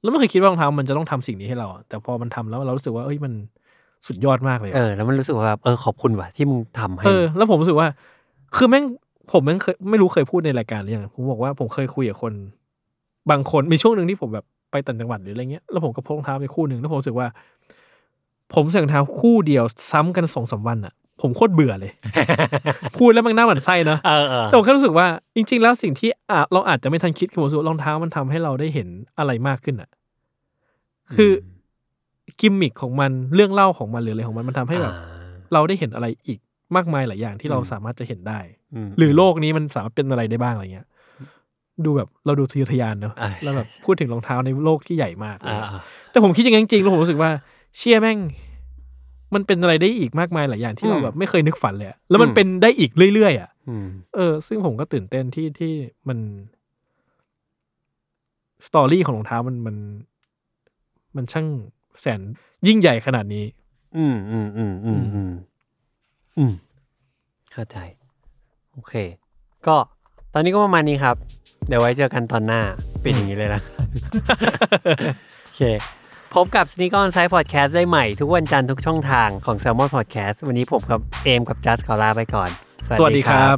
เราไม่เคยคิดว่ารองเท้ามันจะต้องทำสิ่งนี้ให้เราอะแต่พอมันทำแล้วเรารู้สึกว่าเอ้ยมันสุดยอดมากเลยเออะอแล้วมันรู้สึกว่าแบบเออขอบคุณว่ะที่มึงทำให้เออแล้วผมรู้สึกว่า คือแม่งผมแม่งเคยไม่รู้เคยพูดในรายการหรือยังผมบอกว่าผมเคยคุยกับคน บางคนมีช่วงหนึ่งที่ผมแบบไปต่างจังหวัดหรืออะไรเงี้ยแล้วผมก็พกรองเท้าไปคู่หนึ่งแล้วผมรู้สึกว่า ผมใส่รองเท้าคู่เดียวซ้ำกันสองสามวันอะผมโคตรเบื่อเลย พูดแล้วมันน่าหมั่นไส้เนอะเออเออแต่ผมแค่รู้สึกว่า จริง ๆ แล้วสิ่งที่อะเราอาจจะไม่ทันคิดคือผมรู้สึกว่ารองเท้ามันทำให้เราได้เห็นอะไรมากขึ้นอะคืออกิมมิคของมันเรื่องเล่าของมันหรืออะไรของมันมันทำให้แบบเราได้เห็นอะไรอีกมากมายหลายอย่างที่เราสามารถจะเห็นได้มหรือโลกนี้มันสามารถเป็นอะไรได้บ้างอะไรเงี้ย ดูแบบเราดูทะเยอทะยานเนอะอ่าแล้วแบบใช่พูดถึงรองเท้าในโลกที่ใหญ่มากอะไรอ่าเงี้ยแต่ผมคิดอย่างนั้นจริงๆแล้วผมรู้สึกว่า เชี่ยแม่ง มันเป็นอะไรได้อีกมากมายหลายอย่างที่เราแบบไม่เคยนึกฝันเลยอะแล้วมันเป็นได้อีกเรื่อยๆอะอืมเออ ซึ่งผมก็ตื่นเต้นที่ที่มันสตอรี่ของรองเท้ามันมันมันช่างแสนยิ่งใหญ่ขนาดนี้ อืมอืมอืมอืมอืมอืมเข้าใจ โอเค ก็ตอนนี้ก็ประมาณนี้ครับ เดี๋ยวไว้เจอกันตอนหน้า เป็นอย่างนี้เลยนะโอเค พบกับ Sneak On Side Podcast ได้ใหม่ทุกวันจันทร์ทุกช่องทางของ Salmon Podcast วันนี้ผมกับเอมกับจัสขอลาไปก่อน สวัสดีครับ